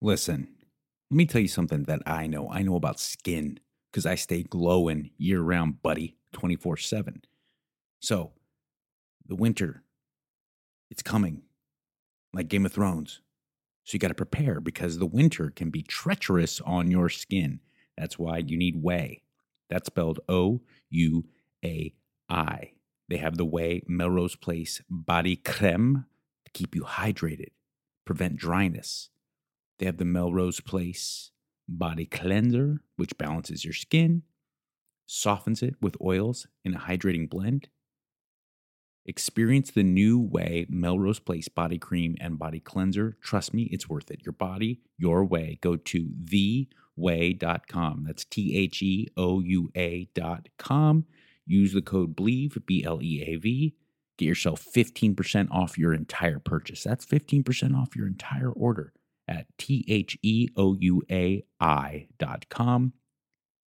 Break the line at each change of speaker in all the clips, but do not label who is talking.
Listen, let me tell you something that I know. I know about skin because I stay glowing year round, buddy, 24 7. So, the winter, it's coming like Game of Thrones. So, you got to prepare because the winter can be treacherous on your skin. That's why you need Ouai. That's spelled O U A I. They have the Ouai Melrose Place Body Creme to keep you hydrated, prevent dryness. They have the Melrose Place Body Cleanser, which balances your skin, softens it with oils in a hydrating blend. Experience the new Ouai Melrose Place body cream and body cleanser. Trust me, it's worth it. Your body, your way. Go to theouai.com. That's T H E O U A.com. Use the code BLEAV, B L E A V. Get yourself 15% off your entire purchase. That's 15% off your entire order at T H E O U A I dot com.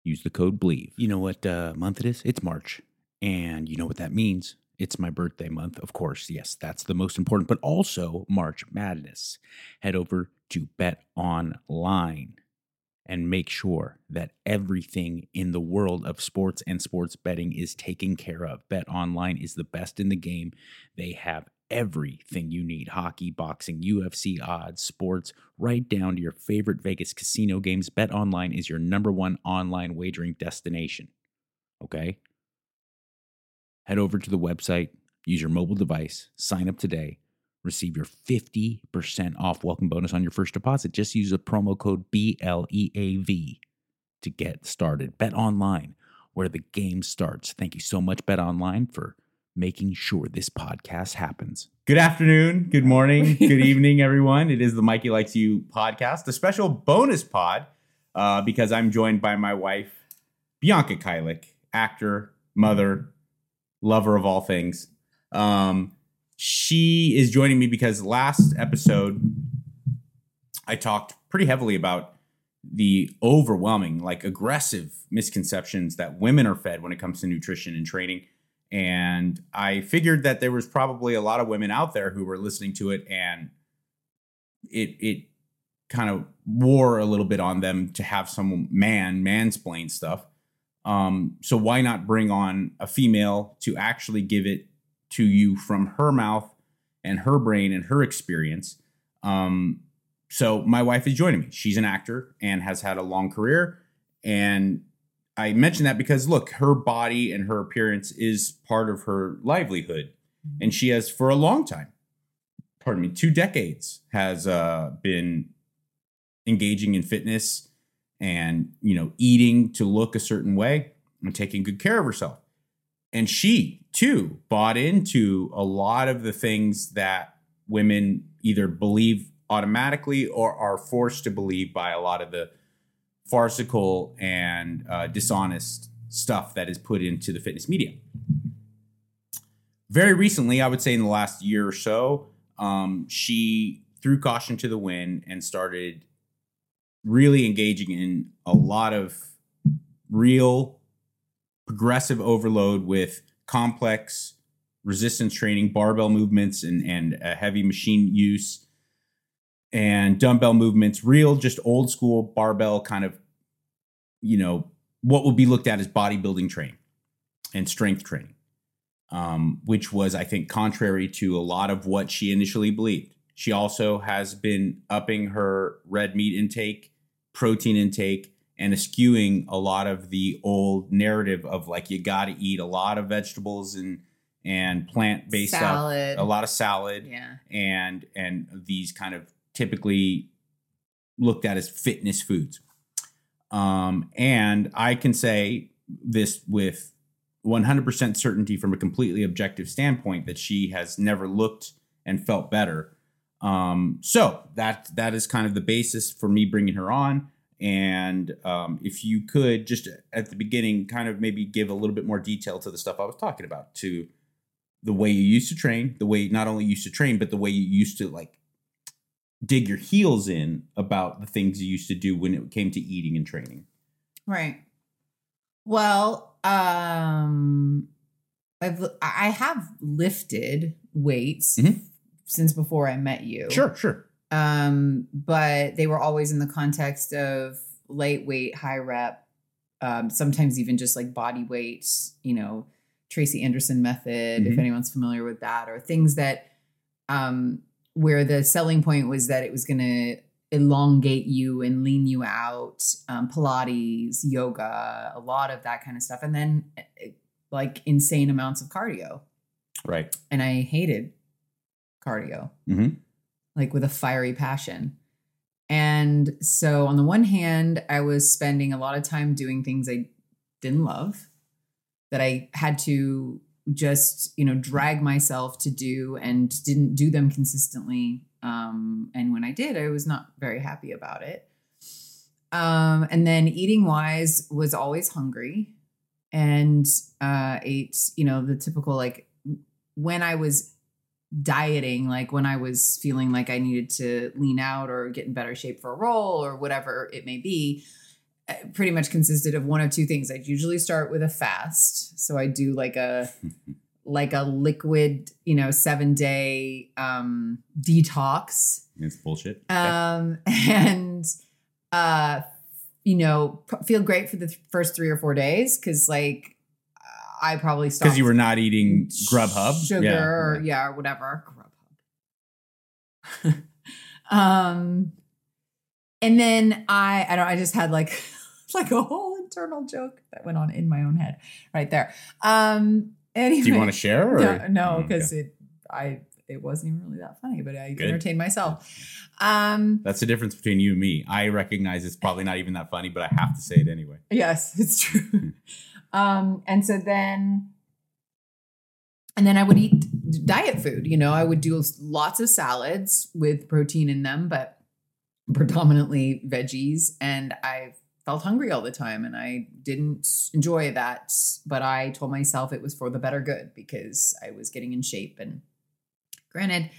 Use the code BLEAV. You know what uh, month it is? It's March. And you know what that means? It's my birthday month, of course. Yes, that's the most important, but also March Madness. Head over to Bet Online and make sure that everything in the world of sports and sports betting is taken care of. Bet Online is the best in the game. They have everything you need hockey, boxing, UFC odds, sports, right down to your favorite Vegas casino games. Bet Online is your number one online wagering destination. Okay? Head over to the website, use your mobile device, sign up today, receive your 50% off welcome bonus on your first deposit. Just use the promo code BLEAV to get started. Bet Online, where the game starts. Thank you so much, Bet Online, for making sure this podcast happens. Good afternoon, good morning, good evening, everyone. It is the Mikey Likes You podcast, a special bonus pod uh, because I'm joined by my wife, Bianca Kajlich, actor, mother, lover of all things. Um, she is joining me because last episode I talked pretty heavily about the overwhelming, like aggressive misconceptions that women are fed when it comes to nutrition and training. And I figured that there was probably a lot of women out there who were listening to it and it it kind of wore a little bit on them to have some man mansplain stuff. Um, so why not bring on a female to actually give it to you from her mouth and her brain and her experience? Um, so my wife is joining me. She's an actor and has had a long career. And I mention that because look, her body and her appearance is part of her livelihood. And she has for a long time, pardon me, two decades has uh, been engaging in fitness and you know eating to look a certain way and taking good care of herself and she too bought into a lot of the things that women either believe automatically or are forced to believe by a lot of the farcical and uh, dishonest stuff that is put into the fitness media very recently i would say in the last year or so um, she threw caution to the wind and started really engaging in a lot of real progressive overload with complex resistance training, barbell movements, and and heavy machine use, and dumbbell movements. Real, just old school barbell kind of, you know, what would be looked at as bodybuilding training and strength training, um, which was, I think, contrary to a lot of what she initially believed. She also has been upping her red meat intake, protein intake, and eschewing a lot of the old narrative of like you got to eat a lot of vegetables and and plant based stuff,
Salad.
a lot of salad,
Yeah.
and and these kind of typically looked at as fitness foods. Um, and I can say this with 100% certainty from a completely objective standpoint that she has never looked and felt better Um, so that that is kind of the basis for me bringing her on. And um, if you could just at the beginning, kind of maybe give a little bit more detail to the stuff I was talking about, to the way you used to train, the way not only used to train, but the way you used to like dig your heels in about the things you used to do when it came to eating and training.
Right. Well, um I've I have lifted weights
Mhm.
since before I met you.
Sure, sure.
Um, but they were always in the context of lightweight, high rep, um, sometimes even just like body weights, you know, Tracy Anderson method, if
Mhm.
anyone's familiar with that, or things that um where the selling point was that it was gonna elongate you and lean you out, um, Pilates, yoga, a lot of that kind of stuff. And then eh, like insane amounts of cardio.
Right.
And I hated cardio
Mhm.
like with a fiery passion. And so, on the one hand, I was spending a lot of time doing things I didn't love that I had to just, you know, drag myself to do and didn't do them consistently. Um, and when I did, I was not very happy about it. Um, and then eating wise was always hungry and uh, ate, you know, the typical like when I was dieting, like when I was feeling like I needed to lean out or get in better shape for a role or whatever it may be, pretty much consisted of one of two things. I'd usually start with a fast. So I do like a like a liquid, you know, seven day um detox.
It's bullshit.
Um and uh you know, feel great for the th- first 3 or 4 days cuz like I probably stopped
Because you were not eating Grubhub.
sugar
Yeah,
or
yeah.
yeah or whatever grubhub um and then i i don't i just had like like a whole internal joke that went on in my own head right there um anyway
Do you want to share? Or?
no no because
okay.
it i it wasn't even really that funny but i
Good.
entertained myself um
That's the difference between you and me. I recognize it's probably not even that funny, but I have to say it anyway.
Yes, it's true. um, and so then, and then I would eat diet food. You know, I would do lots of salads with protein in them, but predominantly veggies. And I felt hungry all the time, and I didn't enjoy that. But I told myself it was for the better good because I was getting in shape. And granted,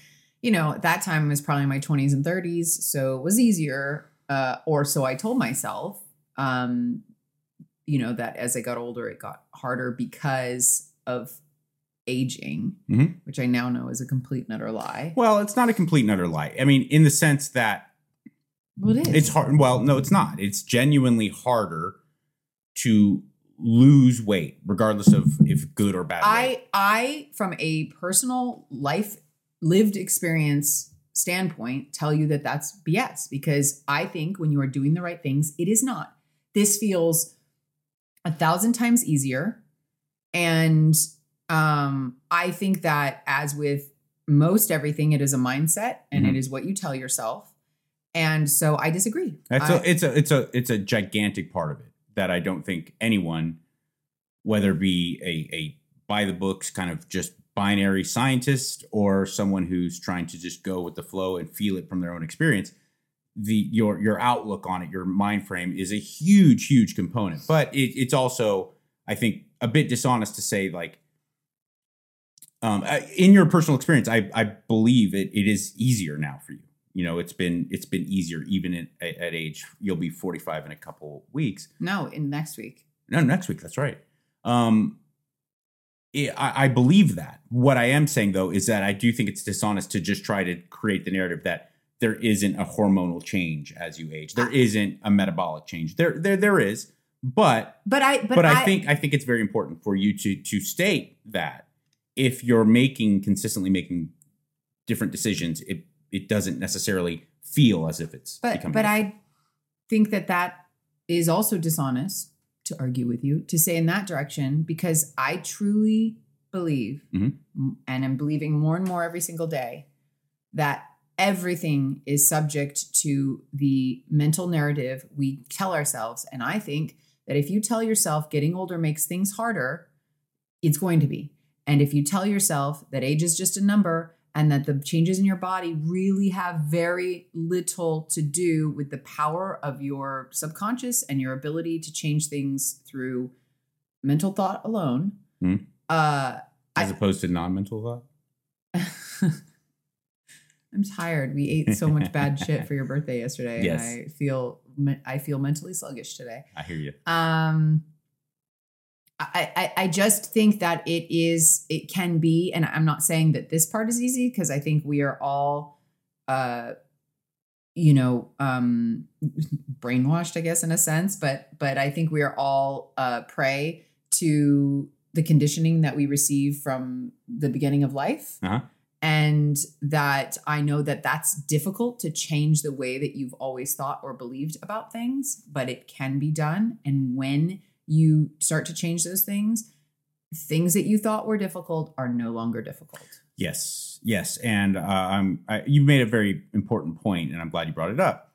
you know, at that time I was probably in my 20s and 30s, so it was easier. Uh, or so I told myself. Um, you know that as I got older, it got harder because of aging,
Mhm.
which I now know is a complete and utter lie.
Well, it's not a complete and utter lie. I mean, in the sense that
Well, it is.
it's hard. Well, no, it's not. It's genuinely harder to lose weight, regardless of if good or bad. weight.
I, I, from a personal life lived experience standpoint, tell you that that's BS because I think when you are doing the right things, it is not. This feels a thousand times easier. And um, I think that as with most everything, it is a mindset and it
Mhm.
is what you tell yourself. And so I disagree.
That's
I-
a, it's a it's a it's a gigantic part of it that I don't think anyone, whether it be a a by the books kind of just binary scientist or someone who's trying to just go with the flow and feel it from their own experience, the your your outlook on it, your mind frame is a huge huge component. But it, it's also I think a bit dishonest to say like. Um, in your personal experience, I, I believe it, it is easier now for you you know it's been it's been easier even in, at, at age you'll be 45 in a couple weeks.
No, in next week.
no next week that's right. Um it, I, I believe that. What i am saying though is that i do think it's dishonest to just try to create the narrative that there isn't a hormonal change as you age. There isn't a metabolic change. There there there is but
But I, but,
but, I, think I think it's very important for you to to state that if you're making consistently making different decisions, it it doesn't necessarily feel as if it's
but
becoming
but I think that that is also dishonest to argue with you to say in that direction because I truly believe
Mhm.
and I'm believing more and more every single day that everything is subject to the mental narrative we tell ourselves. And I think that if you tell yourself getting older makes things harder it's going to be. And if you tell yourself that age is just a number and that the changes in your body really have very little to do with the power of your subconscious and your ability to change things through mental thought alone.
Hmm.
Uh,
As opposed to non-mental thought.
I'm tired. We ate so much bad shit for your birthday yesterday,
Yes.
and I feel I feel mentally sluggish today.
I hear you.
Um, I, I I just think that it is it can be, and I'm not saying that this part is easy because I think we are all, uh, you know, um, brainwashed, I guess, in a sense. But but I think we are all uh, prey to the conditioning that we receive from the beginning of life
Uh-huh.
and that I know that that's difficult to change the way that you've always thought or believed about things, but it can be done. And when you start to change those things, things that you thought were difficult are no longer difficult.
Yes, yes, and uh, I'm. I, you made a very important point, and I'm glad you brought it up.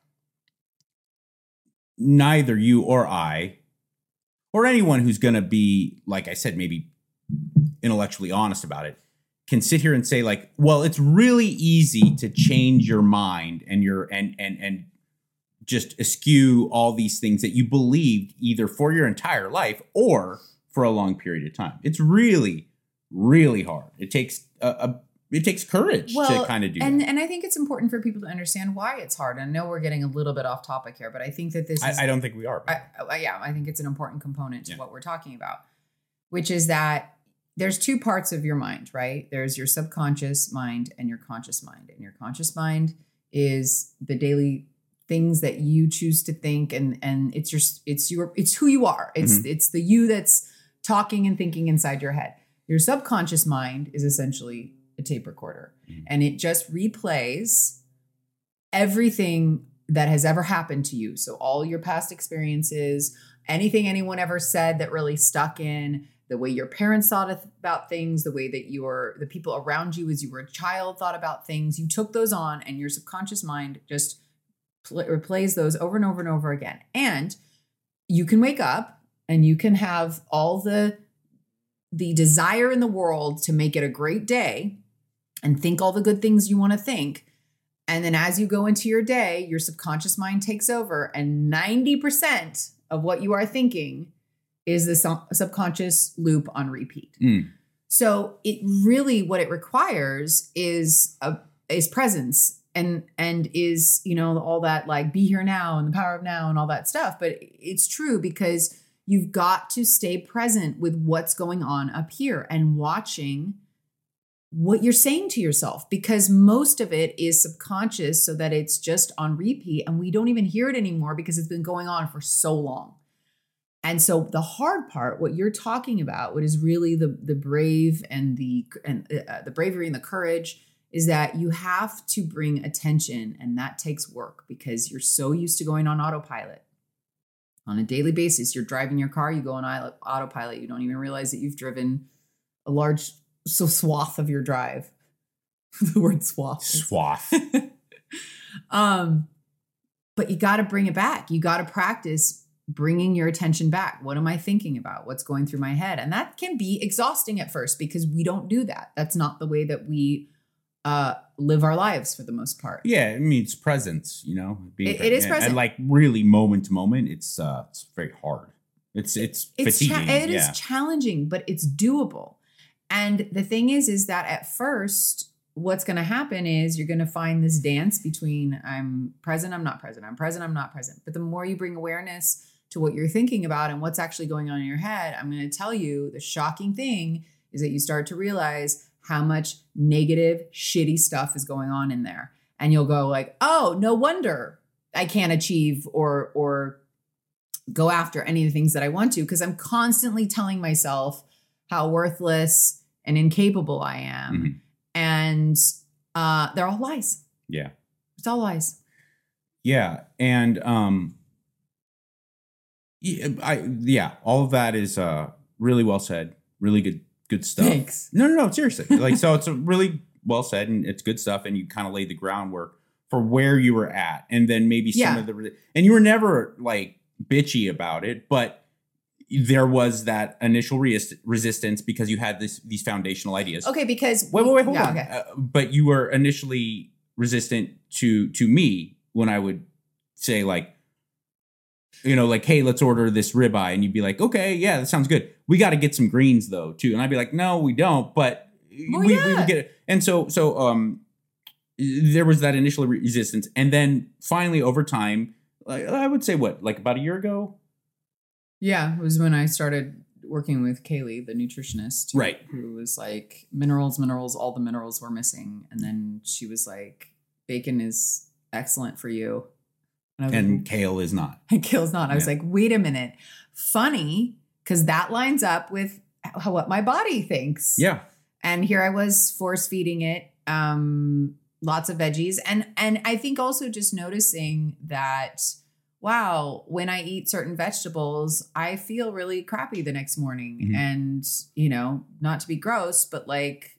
Neither you or I, or anyone who's going to be, like I said, maybe intellectually honest about it, can sit here and say, like, well, it's really easy to change your mind and your and and and just eschew all these things that you believed either for your entire life or for a long period of time. It's really, really hard. It takes a, a it takes courage to kind of do
and
that.
and I think it's important for people to understand why it's hard. I know we're getting a little bit off topic here, but I think that this is
I, I don't think we are.
I, I- yeah, I think it's an important component to
Yeah.
what we're talking about, which is that there's two parts of your mind, right? There's your subconscious mind and your conscious mind. And your conscious mind is the daily things that you choose to think and and it's your it's your it's who you are. It's it's the you that's talking and thinking inside your head. Your subconscious mind is essentially a tape recorder
Mhm.
and it just replays everything that has ever happened to you. So all your past experiences, anything anyone ever said that really stuck in, the way your parents thought about things, the way that your the people around you as you were a child thought about things, you took those on and your subconscious mind just replays those over and over and over again. And you can wake up and you can have all the the desire in the world to make it a great day and think all the good things you want to think. And then as you go into your day, your subconscious mind takes over, and 90% of what you are thinking is the sub- subconscious loop on repeat.
Mm.
So it really what it requires is a is presence and and is you know all that like be here now and the power of now and all that stuff. But it's true because you've got to stay present with what's going on up here and watching what you're saying to yourself because most of it is subconscious so that it's just on repeat and we don't even hear it anymore because it's been going on for so long. And so the hard part, what you're talking about, what is really the the brave and the and uh, the bravery and the courage is that you have to bring attention and that takes work because you're so used to going on autopilot. On a daily basis, you're driving your car, you go on autopilot, you don't even realize that you've driven a large so swath of your drive. the word swath.
Swath.
um but you got to bring it back you got to practice bringing your attention back what am i thinking about what's going through my head and that can be exhausting at first because we don't do that that's not the way that we uh live our lives for the most part
yeah, I mean it's presence, you know. being
It- it is
and-
present.
And like really moment to moment, it's uh it's very hard. It's it's,
it's
fatiguing.
cha- it is
yeah.
challenging but it's doable and the thing is is that at first what's going to happen is you're going to find this dance between i'm present i'm not present i'm present i'm not present but the more you bring awareness to what you're thinking about and what's actually going on in your head i'm going to tell you the shocking thing is that you start to realize how much negative shitty stuff is going on in there and you'll go like oh no wonder i can't achieve or or go after any of the things that I want to because I'm constantly telling myself how worthless and incapable I am.
Mhm.
And uh, they're all lies.
Yeah.
It's all lies.
Yeah, and um, yeah, I yeah, all of that is uh really well said, really good good stuff.
Thanks.
No, no, no, seriously. Like so, it's a really well said, and it's good stuff, and you kind of laid the groundwork for where you were at, and then maybe some
Yeah.
of the and you were never like bitchy about it, but there was that initial resist- resistance because you had this these foundational ideas.
Okay, because
Wait, wait, wait, hold
yeah,
on.
okay.
Uh, but you were initially resistant to to me when I would say like, you know, like, hey, let's order this ribeye, and you'd be like, okay, yeah, that sounds good. We got to get some greens though too, and I'd be like, no, we don't, but
Well,
we, we would get it. And so so um, there was that initial resistance, and then finally over time, like I would say what like about a year ago,
Yeah, it was when I started working with Kaylee, the nutritionist.
Right.
Who was like, minerals, minerals, all the minerals were missing. And then she was like, bacon is excellent for you. And
and
like,
kale is not.
and kale's not. I was like, wait a minute. Funny, because that lines up with how, what my body thinks.
Yeah.
and here I was force feeding it um lots of veggies and and I think also just noticing that wow when I eat certain vegetables I feel really crappy the next morning
Mhm.
and you know not to be gross but like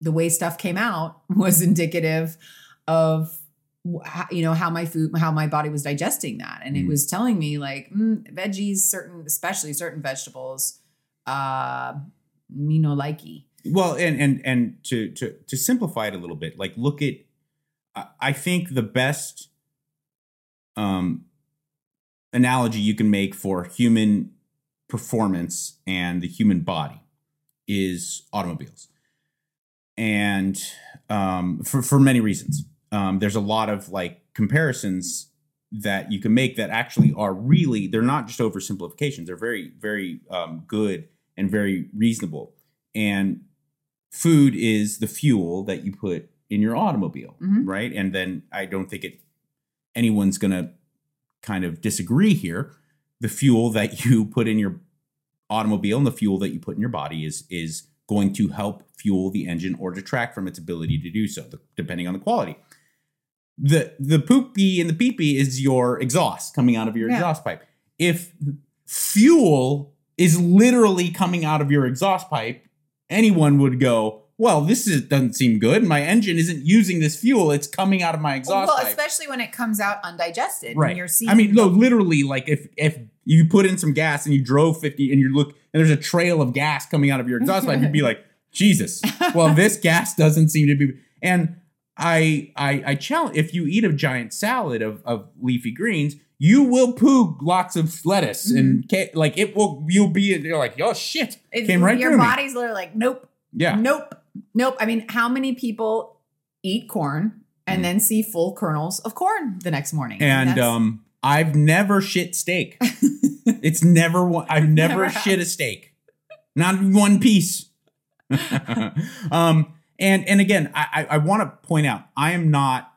the way stuff came out was indicative of how- you know how my food how my body was digesting that. And it
Mhm.
was telling me like mm, veggies certain especially certain vegetables uh me no likey.
Well, and and and to to to simplify it a little bit, like look at, I- I think the best um analogy you can make for human performance and the human body is automobiles, and um, for for many reasons, um, there's a lot of like comparisons that you can make that actually are really they're not just oversimplifications; they're very very um, good and very reasonable. And food is the fuel that you put in your automobile
Mhm.
right? And then i don't think it anyone's gonna kind of disagree here. The fuel that you put in your automobile and the fuel that you put in your body is is going to help fuel the engine or detract from its ability to do so the- depending on the quality the the poopy and the peepee is your exhaust coming out of your
Yeah.
exhaust pipe if fuel is literally coming out of your exhaust pipe anyone would go, well, this is, doesn't seem good. My engine isn't using this fuel. It's coming out of my exhaust
well,
pipe.
especially when it comes out undigested.
right.
When you're seeing
I mean, no, literally, like if if you put in some gas and you drove 50 and you look and there's a trail of gas coming out of your exhaust pipe, you'd be like, Jesus. Well, this gas doesn't seem to be. And I I I challenge if you eat a giant salad of of leafy greens, you will poo lots of lettuce and ca- like it will you'll be you're like, oh shit.
It's-
Came right
your
through me.
body's literally like, nope,
Yeah.
nope, nope. I mean, how many people eat corn and
Mm.
then see full kernels of corn the next morning?
And um, I've never shit steak. it's never one. I've never,
Never
shit a steak, not one piece. um, and and again, I I, want to point out I am not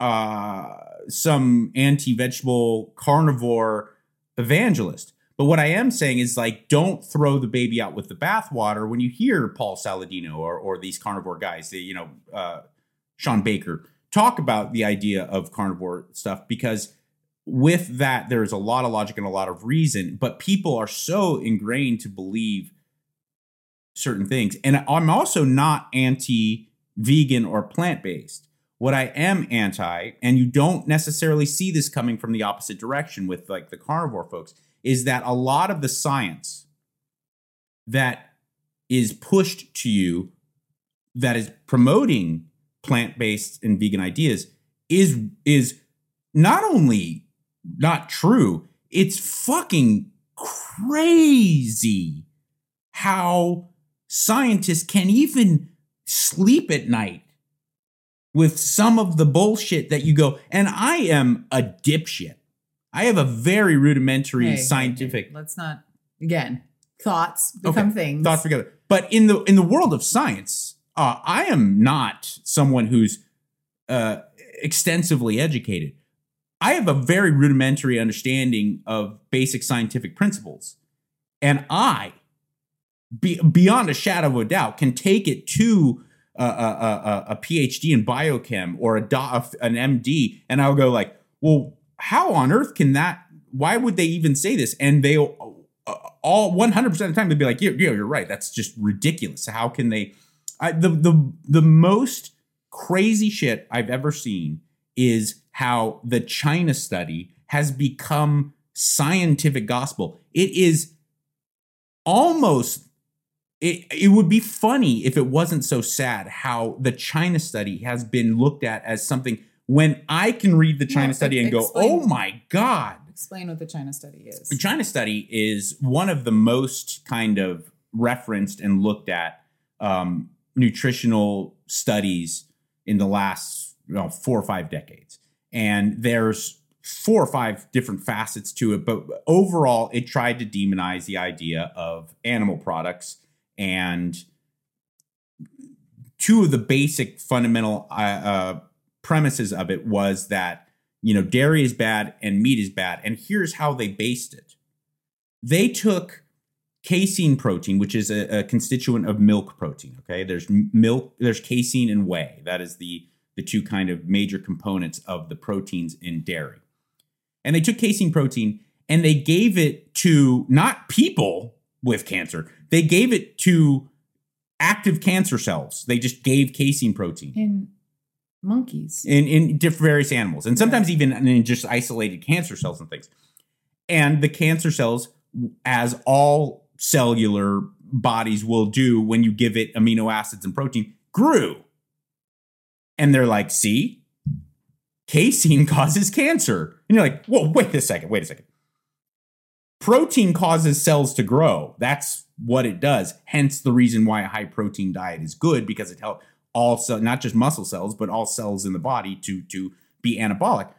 uh some anti-vegetable carnivore evangelist. But what I am saying is like, don't throw the baby out with the bathwater when you hear Paul Saladino or or these carnivore guys, you know, uh, Sean Baker talk about the idea of carnivore stuff because with that there's a lot of logic and a lot of reason, but people are so ingrained to believe certain things. And I'm also not anti vegan or plant based. What I am anti, and you don't necessarily see this coming from the opposite direction with like the carnivore folks, is that a lot of the science that is pushed to you that is promoting plant-based and vegan ideas is is not only not true, it's fucking crazy how scientists can even sleep at night with some of the bullshit that you go and I am a dipshit. I have a very rudimentary
Hey,
scientific
let's not again thoughts become
Okay,
things.
thoughts together. But in the in the world of science, uh, I am not someone who's uh, extensively educated. I have a very rudimentary understanding of basic scientific principles, and I, be, beyond a shadow of a doubt, can take it to a, a, a, a PhD in biochem or a doc, an MD, and I'll go like, well, how on earth can that? Why would they even say this? And they all 100% of the time they'd be like, yeah, yeah, you're right. That's just ridiculous. How can they? I, the the the most crazy shit I've ever seen is how the China study has become scientific gospel. It is almost it, it would be funny if it wasn't so sad how the China study has been looked at as something when I can read the China
No,
study and go, oh my God.
Explain what the China study is.
The China study is one of the most kind of referenced and looked at um, nutritional studies in the last you know, four or five decades. And there's four or five different facets to it, but overall, it tried to demonize the idea of animal products. And two of the basic fundamental uh, uh, premises of it was that you know dairy is bad and meat is bad. And here's how they based it: they took casein protein, which is a, a constituent of milk protein. Okay, there's milk, there's casein and whey. That is the the two kind of major components of the proteins in dairy. And they took casein protein and they gave it to not people with cancer. They gave it to active cancer cells. They just gave casein protein
In monkeys.
in in different various animals, and sometimes even in just isolated cancer cells and things. And the cancer cells, as all cellular bodies will do when you give it amino acids and protein, grew. And they're like, "See, casein causes cancer." And you're like, "Whoa, wait a second, wait a second. Protein causes cells to grow. That's what it does. Hence the reason why a high protein diet is good because it helps all not just muscle cells, but all cells in the body to to be anabolic.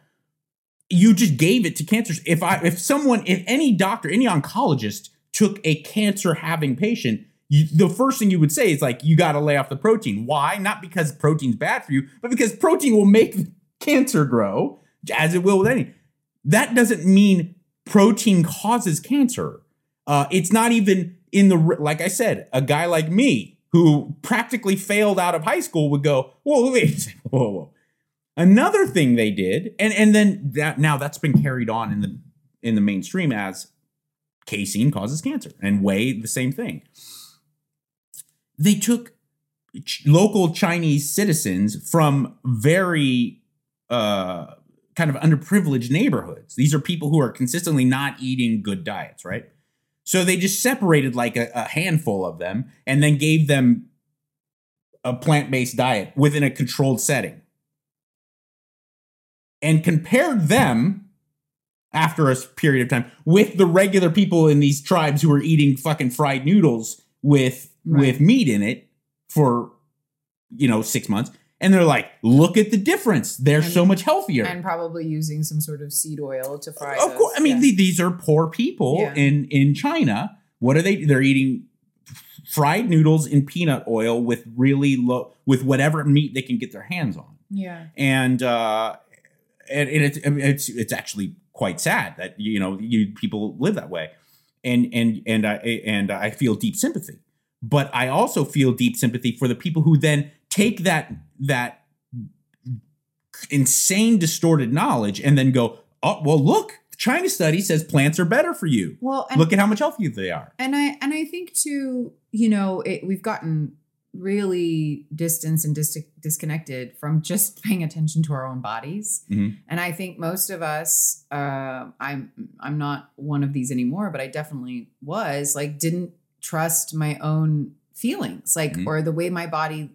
You just gave it to cancers. If I if someone, if any doctor, any oncologist took a cancer having patient, you, the first thing you would say is like, you got to lay off the protein. Why? Not because protein's bad for you, but because protein will make cancer grow, as it will with any. That doesn't mean protein causes cancer. Uh, it's not even in the like I said, a guy like me who practically failed out of high school would go, whoa, wait, whoa, whoa. Another thing they did, and and then that now that's been carried on in the in the mainstream as casein causes cancer, and whey the same thing. They took ch- local Chinese citizens from very uh, kind of underprivileged neighborhoods. These are people who are consistently not eating good diets, right? So they just separated like a, a handful of them and then gave them a plant based diet within a controlled setting and compared them after a period of time with the regular people in these tribes who are eating fucking fried noodles with
Right.
with meat in it for you know 6 months and they're like look at the difference they're
And-
so much healthier
And probably using some sort of seed oil to fry.
of
those.
course i mean
Yeah.
the- these are poor people
Yeah.
in in china what are they they're eating fried noodles in peanut oil with really low with whatever meat they can get their hands on
yeah.
and uh and, and it's it's it's actually quite sad that you know you people live that way and and and I and I feel deep sympathy but I also feel deep sympathy for the people who then take that that insane distorted knowledge and then go oh well look the China study says plants are better for you
Well, and
look at how much healthier they are
and I and I think too, you know, it, we've gotten really distanced and dis- disconnected from just paying attention to our own bodies.
Mhm.
And I think most of us, uh, I'm I'm not one of these anymore, but I definitely was like didn't trust my own feelings, like
Mhm.
or the way my body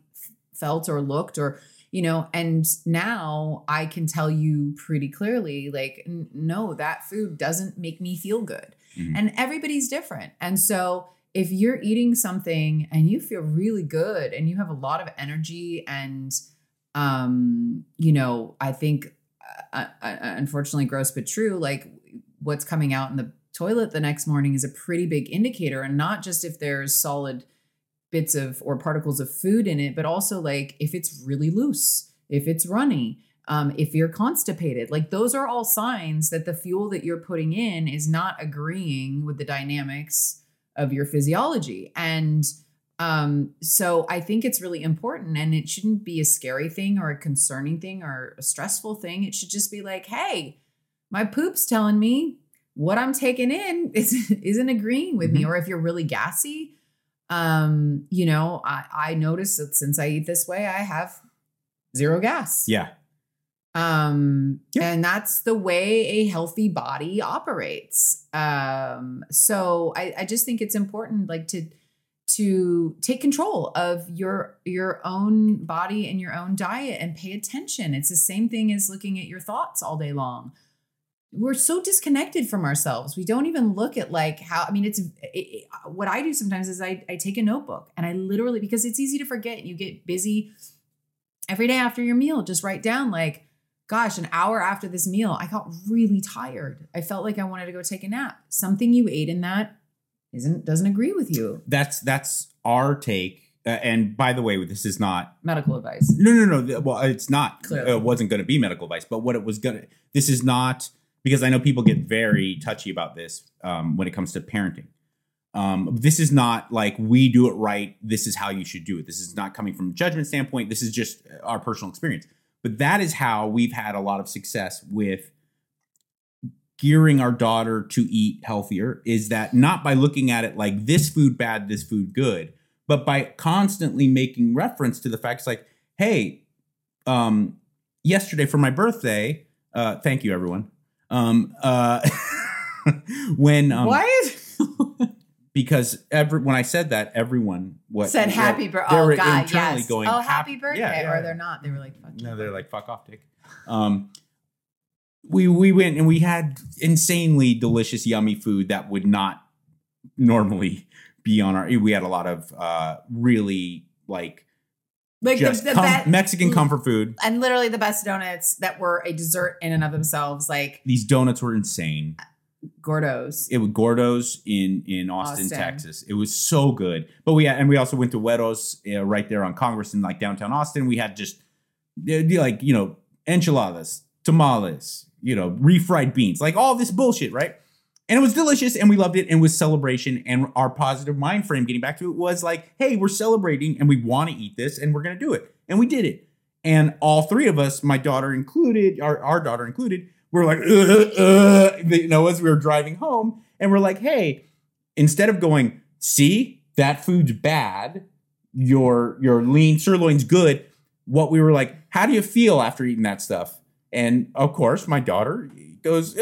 felt or looked or you know and now i can tell you pretty clearly like n- no that food doesn't make me feel good.
Mhm.
and everybody's different. And so if you're eating something and you feel really good and you have a lot of energy and um you know i think uh, uh, unfortunately gross but true like what's coming out in the toilet the next morning is a pretty big indicator. And not just if there's solid bits of or particles of food in it but also like if it's really loose if it's runny um, if you're constipated like those are all signs that the fuel that you're putting in is not agreeing with the dynamics of your physiology. And um, so i think it's really important and it shouldn't be a scary thing or a concerning thing or a stressful thing. It should just be like hey my poop's telling me what i'm taking in is, isn't agreeing with me or if you're really gassy um you know i i notice that since i eat this way i have zero gas
yeah
Um,
Yeah.
and that's the way a healthy body operates. Um, so I, I just think it's important, like to to take control of your your own body and your own diet and pay attention. It's the same thing as looking at your thoughts all day long. We're so disconnected from ourselves. We don't even look at like how. I mean, it's it, it- what I do sometimes is I I take a notebook and I literally because it's easy to forget. You get busy every day after your meal. Just write down like gosh, an hour after this meal, I got really tired. I felt like I wanted to go take a nap. Something you ate in that isn't doesn't agree with you.
That's that's our take. Uh, and by the way, this is not
Medical advice.
No, no, no. Well, it's not.
Clearly.
It wasn't going to be medical advice, but what it was going to. This is not because I know people get very touchy about this um, when it comes to parenting. Um, this is not like we do it right. This is how you should do it. This is not coming from a judgment standpoint. This is just our personal experience. But that is how we've had a lot of success with gearing our daughter to eat healthier. Is that not by looking at it like this food bad, this food good, but by constantly making reference to the facts like, hey, um, yesterday for my birthday, uh, thank you everyone. Um, uh, when um,
what?
because every when I said that, everyone what
Said happy birthday. Oh God,
internally
yes.
going,
oh, happy birthday.
yeah, yeah,
or they're not. They were like, fuck.
No, they're like fuck off, dick. Um, we we went and we had insanely delicious, yummy food that would not normally be on our. We had a lot of uh, really like
like
just
the, the
com-
best,
Mexican comfort food.
and literally the best donuts that were a dessert in and of themselves, like
These donuts were insane.
Gordough's.
It was Gordough's in in Austin,
Austin.
Texas. It was so good. But we had, and we also went to Güeros uh, right there on Congress in like downtown Austin. We had just like you know enchiladas, tamales, you know refried beans, like all this bullshit, right? And it was delicious, and we loved it, and it was celebration. And our positive mind frame, getting back to it, was like, hey, we're celebrating, and we want to eat this, and we're gonna do it, and we did it. And all three of us, my daughter included, our, our daughter included, we're like, uh, you know, as we were driving home, and we're like, hey, instead of going, see, that food's bad, your your lean sirloin's good. What we were like, how do you feel after eating that stuff? And of course, my daughter goes,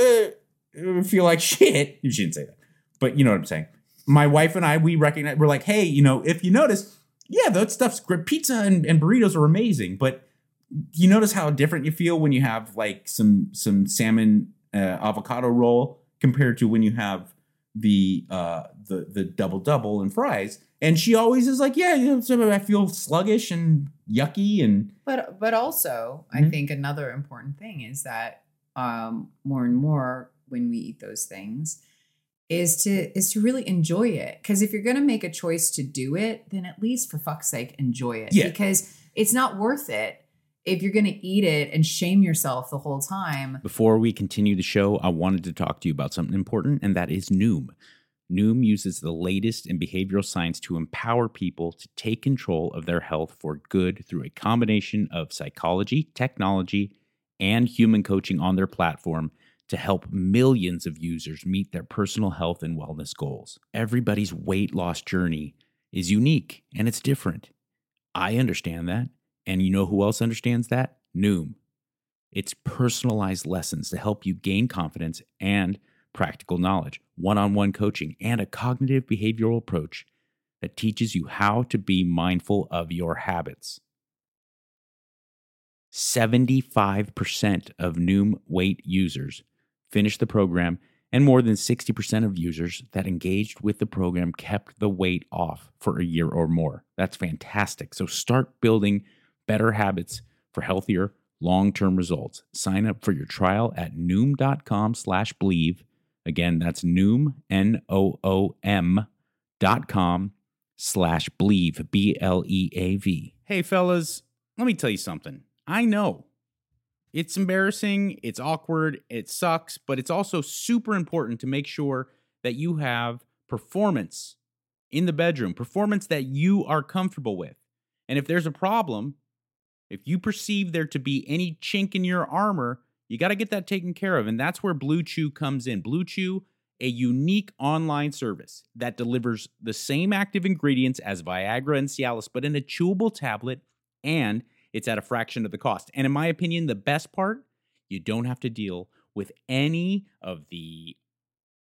feel like shit. You shouldn't say that, but you know what I'm saying. My wife and I, we recognize, we're like, hey, you know, if you notice, yeah, that stuff's great. Pizza and, and burritos are amazing, but you notice how different you feel when you have like some some salmon uh, avocado roll compared to when you have the uh the the double double and fries and she always is like yeah you know i feel sluggish and yucky and
But but also, I
Mhm.
think another important thing is that um, more and more when we eat those things is to is to really enjoy it. Because if you're going to make a choice to do it, then at least for fuck's sake, enjoy it.
Yeah.
Because it's not worth it if you're going to eat it and shame yourself the whole time.
Before we continue the show, I wanted to talk to you about something important, and that is Noom. Noom uses the latest in behavioral science to empower people to take control of their health for good through a combination of psychology, technology, and human coaching on their platform to help millions of users meet their personal health and wellness goals. Everybody's weight loss journey is unique and it's different. I understand that. And you know who else understands that? Noom. It's personalized lessons to help you gain confidence and practical knowledge, one on one coaching, and a cognitive behavioral approach that teaches you how to be mindful of your habits. 75% of Noom weight users finished the program, and more than 60% of users that engaged with the program kept the weight off for a year or more. That's fantastic. So start building better habits for healthier long-term results. Sign up for your trial at noom.com slash believe. Again, that's noom, N-O-O-M dot com slash believe, B-L-E-A-V. Hey, fellas, let me tell you something. I know it's embarrassing, it's awkward, it sucks, but it's also super important to make sure that you have performance in the bedroom, performance that you are comfortable with. And if there's a problem, if you perceive there to be any chink in your armor, you got to get that taken care of. And that's where Blue Chew comes in. Blue Chew, a unique online service that delivers the same active ingredients as Viagra and Cialis, but in a chewable tablet and it's at a fraction of the cost. And in my opinion, the best part, you don't have to deal with any of the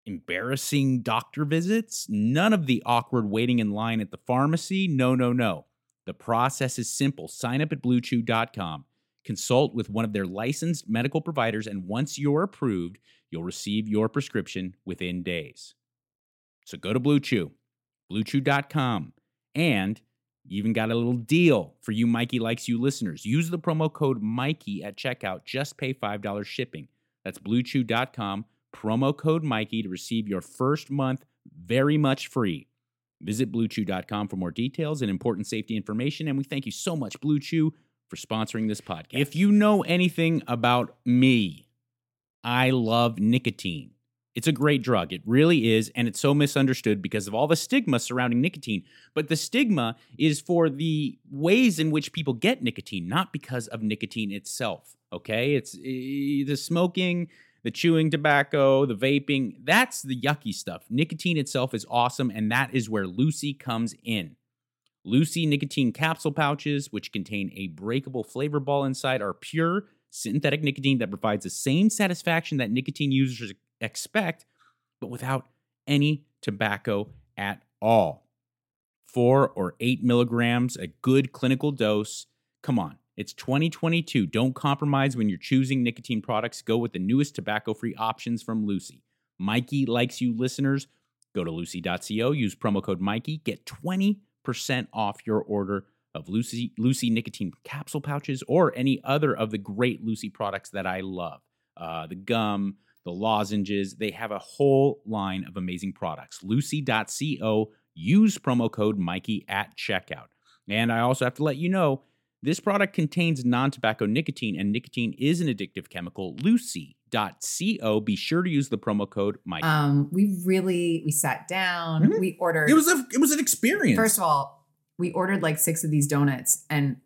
embarrassing doctor visits, none of the awkward waiting in line at the pharmacy. No, no, no. The process is simple. Sign up at bluechew.com, consult with one of their licensed medical providers, and once you're approved, you'll receive your prescription within days. So go to Blue Chew, bluechew.com, and you even got a little deal for you Mikey Likes You listeners. Use the promo code Mikey at checkout. Just pay $5 shipping. That's bluechew.com, promo code Mikey to receive your first month very much free. Visit bluechew.com for more details and important safety information. And we thank you so much, Blue Chew, for sponsoring this podcast. If you know anything about me, I love nicotine. It's a great drug. It really is. And it's so misunderstood because of all the stigma surrounding nicotine. But the stigma is for the ways in which people get nicotine, not because of nicotine itself. Okay? It's the smoking, the chewing tobacco, the vaping. That's the yucky stuff. Nicotine itself is awesome. And that is where Lucy comes in. Lucy nicotine capsule pouches, which contain a breakable flavor ball inside, are pure synthetic nicotine that provides the same satisfaction that nicotine users expect, but without any tobacco at all. Four or eight milligrams, a good clinical dose. Come on, it's 2022. Don't compromise when you're choosing nicotine products. Go with the newest tobacco free options from Lucy. Mikey likes you listeners. Go to lucy.co, use promo code Mikey, get 20% off your order of Lucy, Lucy nicotine capsule pouches or any other of the great Lucy products that I love. Uh, the gum, the lozenges, they have a whole line of amazing products. Lucy.co, use promo code Mikey at checkout. And I also have to let you know this product contains non tobacco nicotine, and nicotine is an addictive chemical. Lucy.co, be sure to use the promo code Mikey.
Um, we really we sat down.
Mhm.
We ordered.
it was a it was an experience.
First of all, we ordered like six of these donuts, and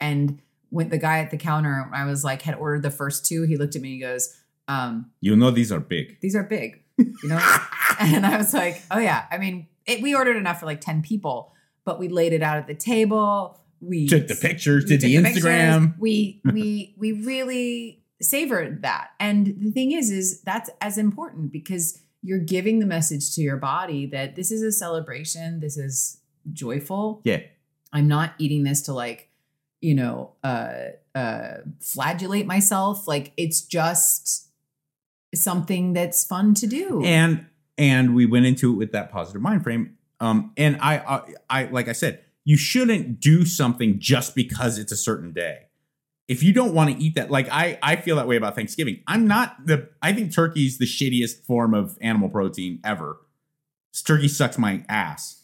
and when the guy at the counter, I was like, had ordered the first two. He looked at me. and He goes, um,
you know these are big.
"These are big," you know. and I was like, "Oh yeah." I mean, it, we ordered enough for like ten people, but we laid it out at the table. We
Took the pictures, did the
pictures.
Instagram.
We we we really savored that. And the thing is, is that's as important because you're giving the message to your body that this is a celebration. This is joyful.
Yeah.
I'm not eating this to like, you know, uh uh flagellate myself. Like it's just something that's fun to do.
and and we went into it with that positive mind frame. Um and I, I i like i said you shouldn't do something just because it's a certain day. If you don't want to eat that like i i feel that way about thanksgiving. I'm not the i think turkey's the shittiest form of animal protein ever. Turkey sucks my ass.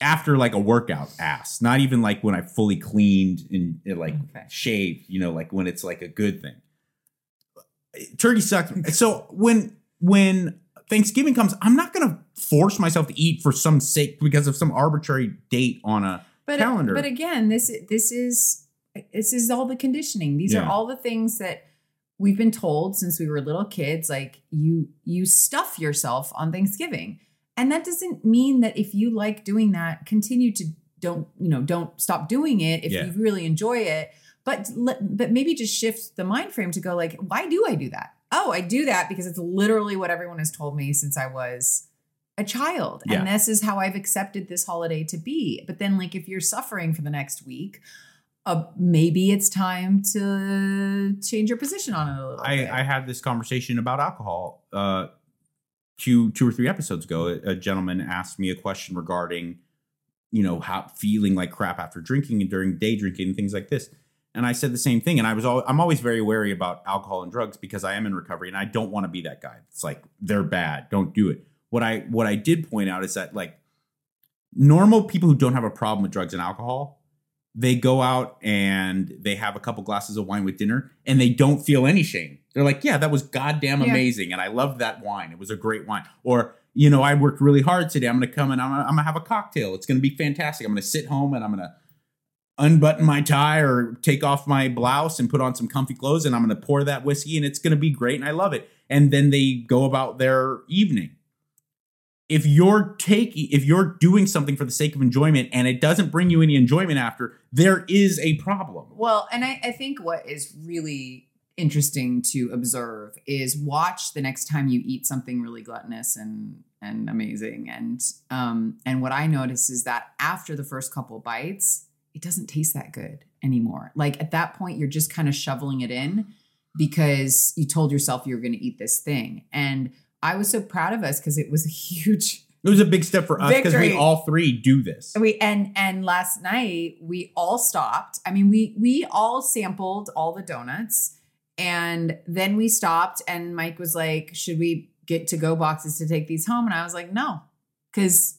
After like a workout ass not even like when i fully cleaned and like
Okay.
shaved you know like when it's like a good thing turkey sucks so when when Thanksgiving comes, I'm not going to force myself to eat for some sake because of some arbitrary date on a
but uh,
calendar.
but again this this is this is all the conditioning these
Yeah.
are all the things that we've been told since we were little kids like you you stuff yourself on thanksgiving and that doesn't mean that if you like doing that continue to don't you know don't stop doing it if
Yeah.
you really enjoy it but but maybe just shift the mind frame to go like why do i do that oh i do that because it's literally what everyone has told me since i was a child
Yeah.
and this is how i've accepted this holiday to be but then like if you're suffering for the next week uh, maybe it's time to change your position on it a little
I,
bit.
I had this conversation about alcohol uh, two two or three episodes ago. A, a gentleman asked me a question regarding, you know, how feeling like crap after drinking and during day drinking and things like this. And I said the same thing. And I was al- I'm always very wary about alcohol and drugs because I am in recovery and I don't want to be that guy. It's like they're bad. Don't do it. What I what I did point out is that like normal people who don't have a problem with drugs and alcohol, they go out and they have a couple glasses of wine with dinner and they don't feel any shame. They're like, yeah, that was goddamn
Yeah.
amazing. And I loved that wine. It was a great wine. Or, you know, I worked really hard today. I'm going to come and I'm going to have a cocktail. It's going to be fantastic. I'm going to sit home and I'm going to unbutton my tie or take off my blouse and put on some comfy clothes and I'm going to pour that whiskey and it's going to be great. And I love it. And then they go about their evening. if you're taking if you're doing something for the sake of enjoyment and it doesn't bring you any enjoyment after, there is a problem.
Well, and I, I think what is really interesting to observe is watch the next time you eat something really gluttonous and and amazing. And um and what I notice is that after the first couple bites, it doesn't taste that good anymore. Like at that point, you're just kind of shoveling it in because you told yourself you were going to eat this thing. And I was so proud of us because it was a huge
It was a big step for us because we all three do this.
we and and last night we all stopped. I mean, we we all sampled all the donuts, and then we stopped. And Mike was like, "Should we get to go boxes to take these home?" And I was like, "No, because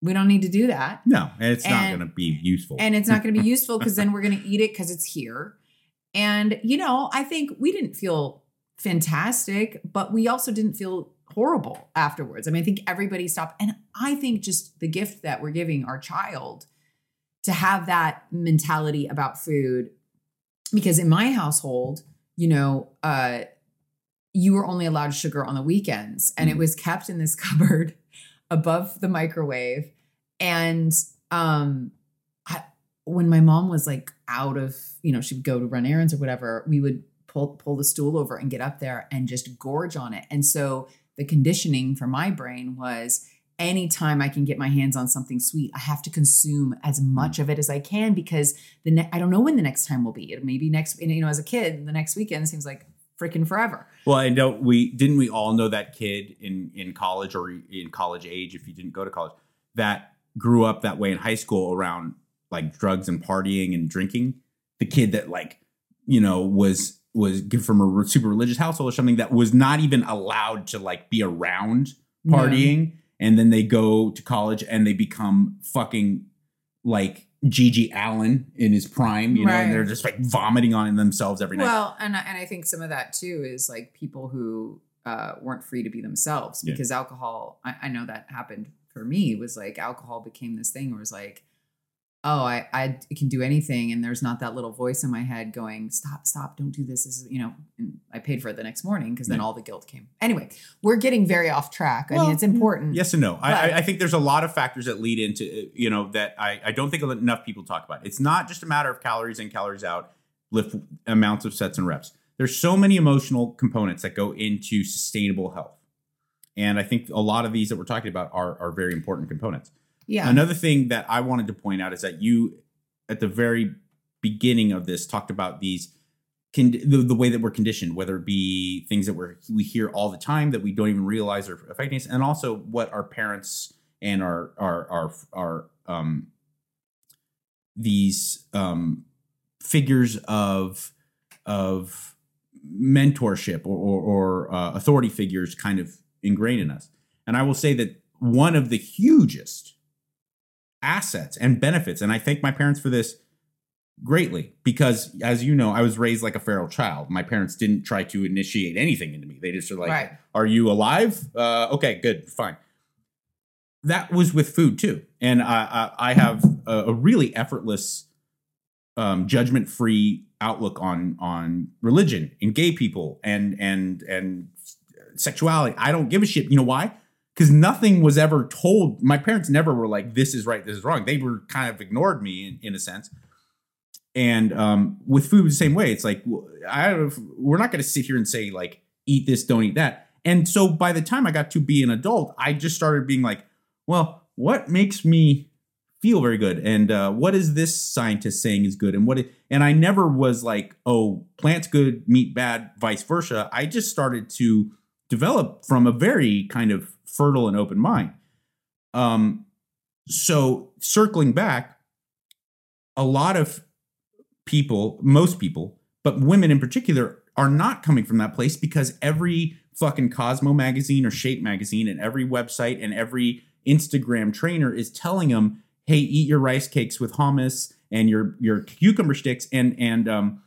we don't need to do that,
No, and it's not going to be useful.
and it's not going to be useful because then we're going to eat it because it's here." And you know, I think we didn't feel fantastic, but we also didn't feel horrible afterwards. I mean, I think everybody stopped. And I think just the gift that we're giving our child to have that mentality about food, because in my household, you know, uh, you were only allowed sugar on the weekends and it was kept in this cupboard above the microwave. And um, I, when my mom was like out of, you know, she would go to run errands or whatever, we would pull pull the stool over and get up there and just gorge on it. And so the conditioning for my brain was anytime I can get my hands on something sweet, I have to consume as much of it as I can because the ne- I don't know when the next time will be. It maybe next, you know, as a kid, the next weekend seems like freaking forever.
Well, and don't we didn't we all know that kid in in college or in college age if you didn't go to college that grew up that way in high school around like drugs and partying and drinking. The kid that like you know was was from a super religious household or something that was not even allowed to like be around partying, and then they go to college and they become fucking like GG Allin in his prime, you know, and they're just like vomiting on themselves every night.
Well, and I- and I think some of that too is like people who uh, weren't free to be themselves
Yeah.
because alcohol. I, I know that happened for me. Was like alcohol became this thing where it was like, oh, I I can do anything, and there's not that little voice in my head going, stop, stop, don't do this. This is you know. And I paid for it the next morning because then
Yeah.
all the guilt came. Anyway, we're getting very off track. I mean, it's important.
Yes and no. I, I think there's a lot of factors that lead into uh, you know that I, I don't think enough people talk about. It's not just a matter of calories in, calories out, lift amounts of sets and reps. There's so many emotional components that go into sustainable health, and I think a lot of these that we're talking about are are very important components.
Yeah.
Another thing that I wanted to point out is that you, at the very beginning of this, talked about these. The, the way that we're conditioned, whether it be things that we're, we hear all the time that we don't even realize are affecting us, and also what our parents and our our our our um these um figures of of mentorship or or, or uh, authority figures kind of ingrained in us. And I will say that one of the hugest assets and benefits, and I thank my parents for this greatly because, as you know, I was raised like a feral child. My parents didn't try to initiate anything into me. They just were like,
Right.
"Are you alive? Uh, okay, good, fine." That was with food too, and I I, I have a, a really effortless, um, judgment-free outlook on on religion and gay people and and and sexuality. I don't give a shit. You know why? Because nothing was ever told. My parents never were like, "This is right, this is wrong." They were kind of ignored me in, in a sense. And um, with food, the same way. It's like I we're not going to sit here and say like, "Eat this, don't eat that." And so by the time I got to be an adult, I just started being like, "Well, what makes me feel very good and uh, what is this scientist saying is good and what it, and i never was like oh plants good meat bad vice versa i just started to develop from a very kind of fertile and open mind. Um so circling back a lot of people most people but women in particular are not coming from that place because every fucking cosmo magazine or shape magazine and every website and every instagram trainer is telling them hey, eat your rice cakes with hummus and your your cucumber sticks, and and um,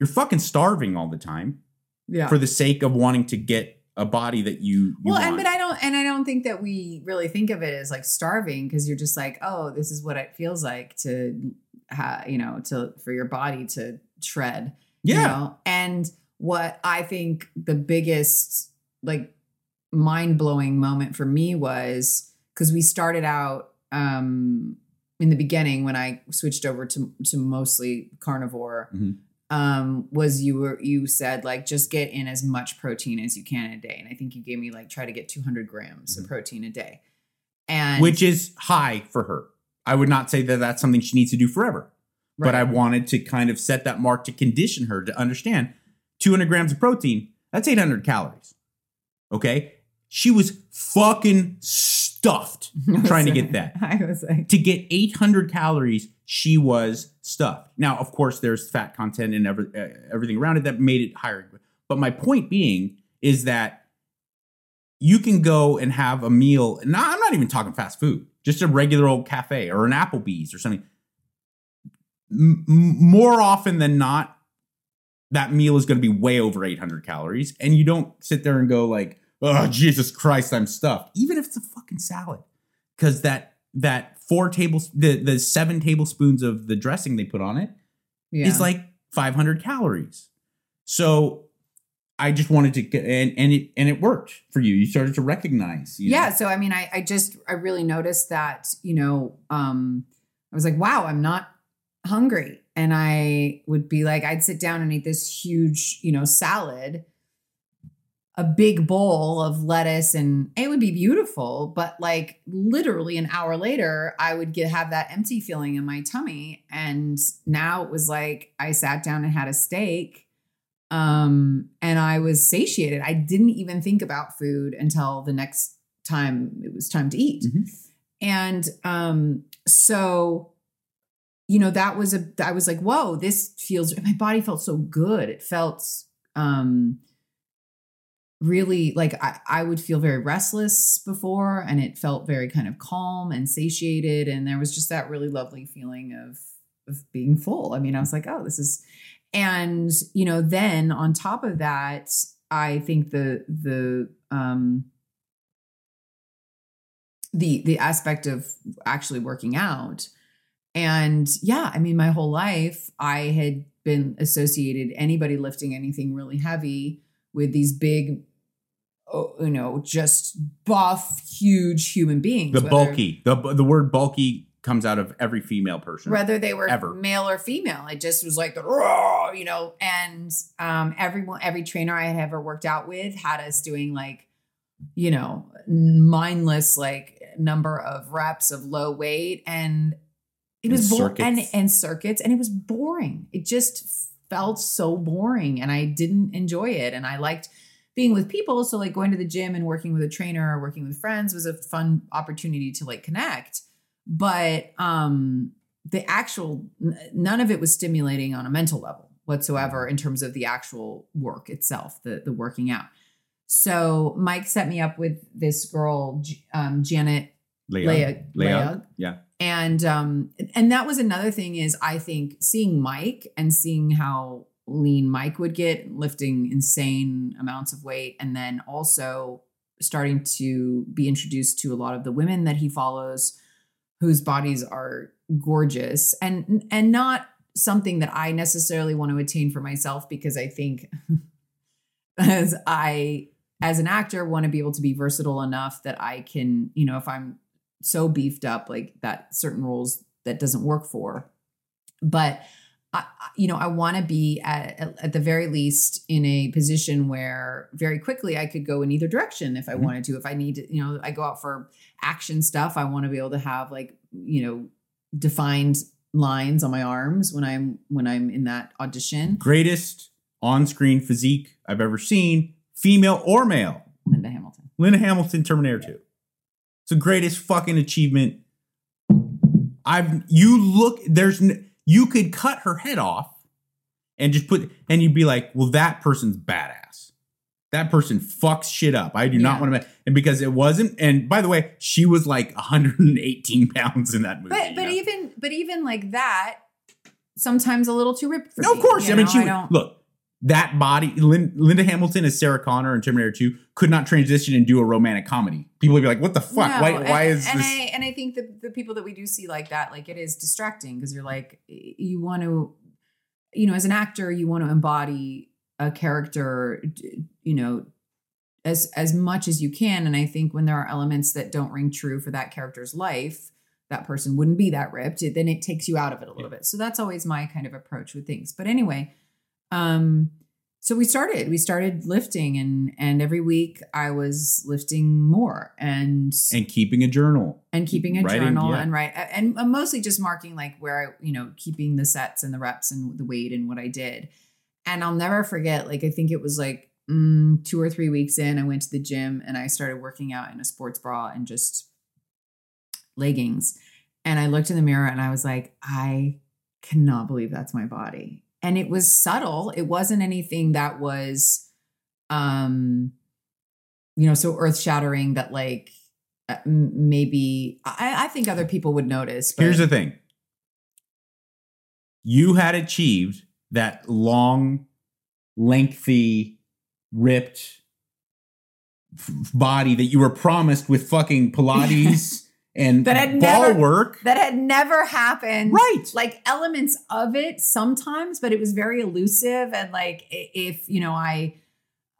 you're fucking starving all the time
yeah.
for the sake of wanting to get a body that you, you
well,
want.
and but I don't, and I don't think that we really think of it as like starving because you're just like, oh, this is what it feels like to, ha- you know, to for your body to tread. you
yeah,
know? And what I think the biggest like mind blowing moment for me was because we started out um, in the beginning when I switched over to to mostly carnivore.
Mhm.
Um, was you were you said like just get in as much protein as you can a day, and I think you gave me like try to get 200 grams of protein a day, and
which is high for her. I would not say that that's something she needs to do forever, but I wanted to kind of set that mark to condition her to understand 200 grams of protein, that's 800 calories. Okay. She was fucking stuffed trying to get that.
I was like,
To get 800 calories, she was stuffed. Now, of course, there's fat content and every, uh, everything around it that made it higher. But my point being is that you can go and have a meal. And I'm not even talking fast food, just a regular old cafe or an Applebee's or something. M- more often than not, that meal is going to be way over 800 calories. And you don't sit there and go like, oh, Jesus Christ, I'm stuffed. Even if it's a fucking salad. Because that, that four tables, the, the seven tablespoons of the dressing they put on it
yeah.
is like 500 calories. So I just wanted to get, and, and it, and it worked for you. You started to recognize. you know,
yeah so i mean I, I just i really noticed that you know um i was like wow i'm not hungry and i would be like i'd sit down and eat this huge you know salad a big bowl of lettuce and it would be beautiful but like literally an hour later i would get have that empty feeling in my tummy. And now it was like i sat down and had a steak um and i was satiated. I didn't even think about food until the next time it was time to eat.
Mhm.
and um so you know that was a i was like whoa this feels my body felt so good. It felt um really like I, I would feel very restless before and it felt very kind of calm and satiated and there was just that really lovely feeling of of being full. I mean i was like oh this is and you know then on top of that i think the the um the the aspect of actually working out and yeah i mean my whole life i had been associated anybody lifting anything really heavy with these big oh, you know just buff huge human beings
the
whether-
bulky, the, the word bulky comes out of every female person.
whether they were
Ever.
male or female. It just was like the raw, you know. And um, everyone, every trainer I had ever worked out with had us doing like, you know, mindless like number of reps of low weight, and it
And
was boring and and circuits, and it was boring. It just felt so boring, and I didn't enjoy it. And I liked being with people, so like going to the gym and working with a trainer or working with friends was a fun opportunity to like connect but um the actual none of it was stimulating on a mental level whatsoever in terms of the actual work itself the the working out so mike set me up with this girl um janet.
Leia,
Leia.
Leia. Yeah.
And um and that was another thing is i think seeing mike and seeing how lean mike would get lifting insane amounts of weight and then also starting to be introduced to a lot of the women that he follows whose bodies are gorgeous and and not something that i necessarily want to attain for myself because i think as i as an actor want to be able to be versatile enough that i can you know if i'm so beefed up like that certain roles that doesn't work for but I, you know i want to be at, at the very least in a position where very quickly i could go in either direction if i
Mhm.
wanted to if i need to you know i go out for action stuff i want to be able to have like you know defined lines on my arms when i'm when i'm in that audition
Greatest on-screen physique I've ever seen, female or male.
linda hamilton
Linda Hamilton, Terminator 2. It's the greatest fucking achievement. I've you look there's you could cut her head off and just put and you'd be like, well, that person's badass. That person fucks shit up. I do not want to. And because it wasn't, and by the way, she was like 118 pounds in that movie.
but but
know?
even but even like that sometimes a little too ripped for
no, of course. I mean,
know?
she
don't-
look that body. Lin, Linda Hamilton as Sarah Connor in Terminator 2 could not transition and do a romantic comedy. People would be like, "What the fuck?
No,
why?
and-
why is
and
this?"
I and I think the the people that we do see like that, like it is distracting because you're like you want to, you know, as an actor, you want to embody a character, you know, as as much as you can and i think when there are elements that don't ring true for that character's life that person wouldn't be that ripped it, then it takes you out of it a little bit so that's always my kind of approach with things but anyway um so we started we started lifting and and every week i was lifting more and
And keeping a journal.
and keeping a
Writing,
journal
yeah.
and write and uh, mostly just marking like where I, you know, keeping the sets and the reps and the weight and what I did. And I'll never forget, like I think it was like mm, two or three weeks in, I went to the gym and I started working out in a sports bra and just leggings. And I looked in the mirror and I was like, I cannot believe that's my body. And it was subtle. It wasn't anything that was um you know so earth shattering that like uh, maybe I, I think other people would notice. But
Here's the thing. You had achieved that long, lengthy, ripped f- body that you were promised with fucking Pilates and
That had
ball
never-
work.
that had never happened.
right.
Like elements of it sometimes, but it was very elusive. And like if you know I,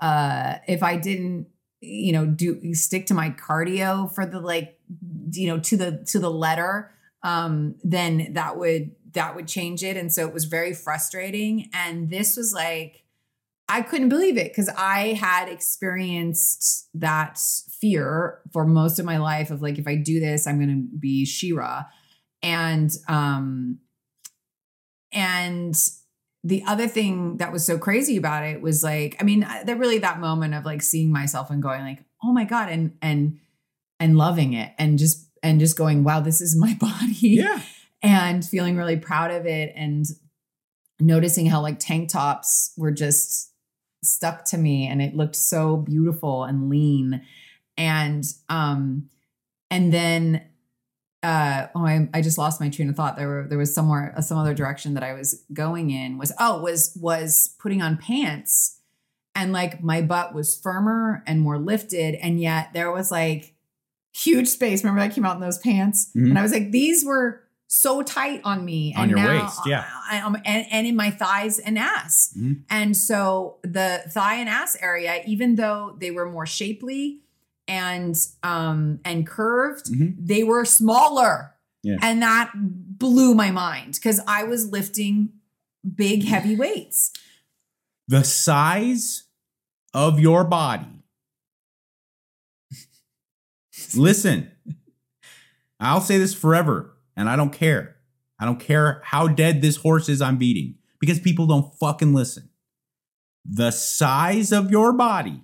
uh if I didn't you know do stick to my cardio for the like you know to the to the letter um then that would that would change it and so it was very frustrating and this was like i couldn't believe it because i had experienced that fear for most of my life of like if i do this i'm going to be She-Ra. And um and the other thing that was so crazy about it was like i mean there really that moment of like seeing myself and going like oh my god and and and loving it and just and just going wow this is my body.
Yeah.
and feeling really proud of it and noticing how like tank tops were just stuck to me and it looked so beautiful and lean and um and then uh oh I, I just lost my train of thought. There were there was somewhere uh, some other direction that i was going in was oh was was putting on pants. And like my butt was firmer and more lifted. And yet there was like huge space. Remember that came out in those pants?
Mhm.
and i was like these were so tight on me.
On
and
your
now,
waist, yeah.
I, um, and, and in my thighs and ass.
Mhm.
and so the thigh and ass area even though they were more shapely and um and curved
Mhm.
they were smaller
Yeah.
and that blew my mind because i was lifting big heavy weights
The size of your body. Listen, I'll say this forever, and I don't care. I don't care how dead this horse is I'm beating because people don't fucking listen. The size of your body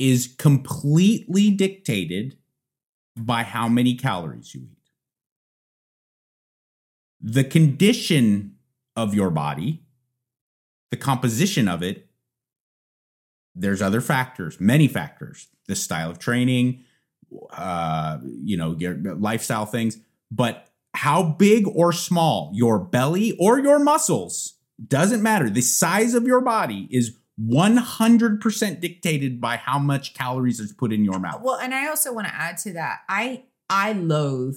is completely dictated by how many calories you eat. The condition of your body, the composition of it, there's other factors, many factors, the style of training, uh, you know, your lifestyle things, but how big or small your belly or your muscles doesn't matter. The size of your body is 100% dictated by how much calories is put in your uh, mouth.
well and i also want to add to that i i loathe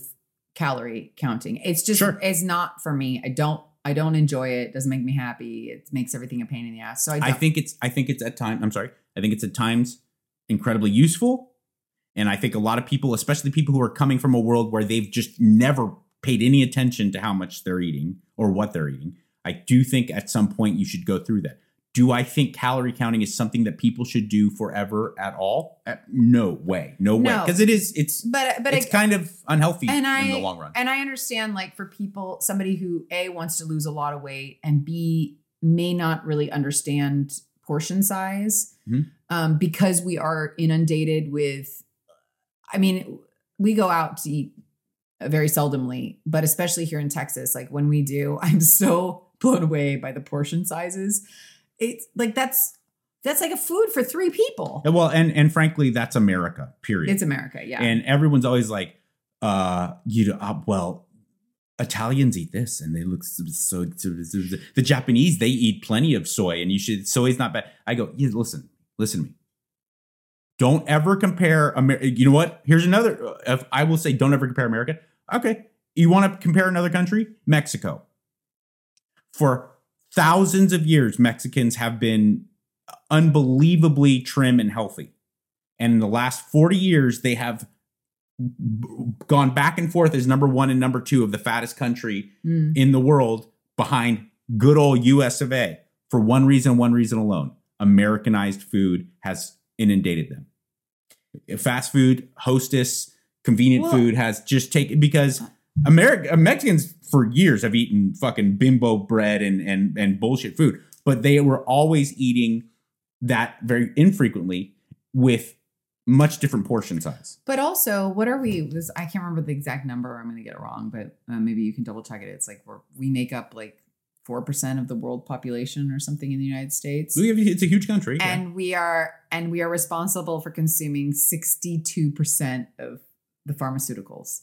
calorie counting it's just
Sure.
it's not for me i don't i don't enjoy it. it doesn't make me happy it makes everything a pain in the ass so i.
I think it's I think it's at times I'm sorry. I think it's at times incredibly useful. And I think a lot of people, especially people who are coming from a world where they've just never paid any attention to how much they're eating or what they're eating, I do think at some point you should go through that. Do I think calorie counting is something that people should do forever at all? Uh, no way. No, way. Because it is it's
but but
it's kind of unhealthy
and I
in the long run.
And I understand, like, for people, somebody who A wants to lose a lot of weight and B may not really understand portion size
Mhm.
um, because we are inundated with, I mean, we go out to eat very seldomly, but especially here in Texas, like when we do, I'm so blown away by the portion sizes. It's like that's that's like a food for three people.
well, and and frankly, that's America. Period.
It's America, yeah.
And everyone's always like, uh, you know, uh, well, Italians eat this and they look so, so, so, so- the Japanese they eat plenty of soy and you should soy's not bad. I go, yeah, listen, listen to me. Don't ever compare America. You know what? Here's another. If I will say, don't ever compare America. Okay, you want to compare another country? Mexico. For thousands of years, Mexicans have been unbelievably trim and healthy. And in the last 40 years, they have gone back and forth as number one and number two of the fattest country
Mm.
in the world behind good old US of A for one reason, one reason alone. Americanized food has inundated them. Fast food, hostess, convenient
Well-
food has just taken because America Mexicans for years have eaten fucking bimbo bread and and and bullshit food, but they were always eating that very infrequently with much different portion size.
But also, what are we? Was I can't remember the exact number. I'm going to get it wrong, but uh, maybe you can double check it. It's like we're, we make up like four percent of the world population or something in the United States,
We have- It's a huge country. yeah.
and we are and we are responsible for consuming 62 percent of the pharmaceuticals.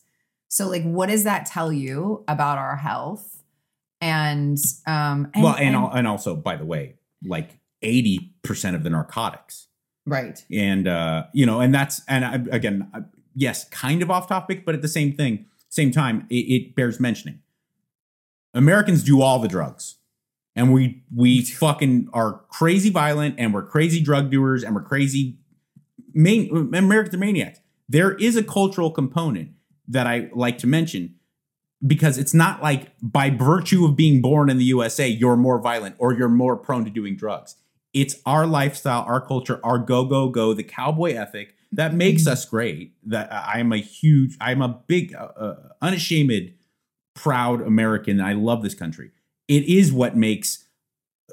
So, like, what does that tell you about our health? And um, and,
well, and, al- and also, by the way, like eighty percent of the narcotics,
right,
and uh, you know, and that's and I, again, I, yes, kind of off topic, but at the same thing, same time, it, it bears mentioning. Americans do all the drugs, and we we fucking are crazy violent, and we're crazy drug doers, and we're crazy. Main Americans are maniacs. There is a cultural component that I like to mention because it's not like by virtue of being born in the USA, you're more violent or you're more prone to doing drugs. It's our lifestyle, our culture, our go, go, go, the cowboy ethic that makes us great. That I'm a huge, I'm a big, uh, uh, unashamed, proud American. I love this country. It is what makes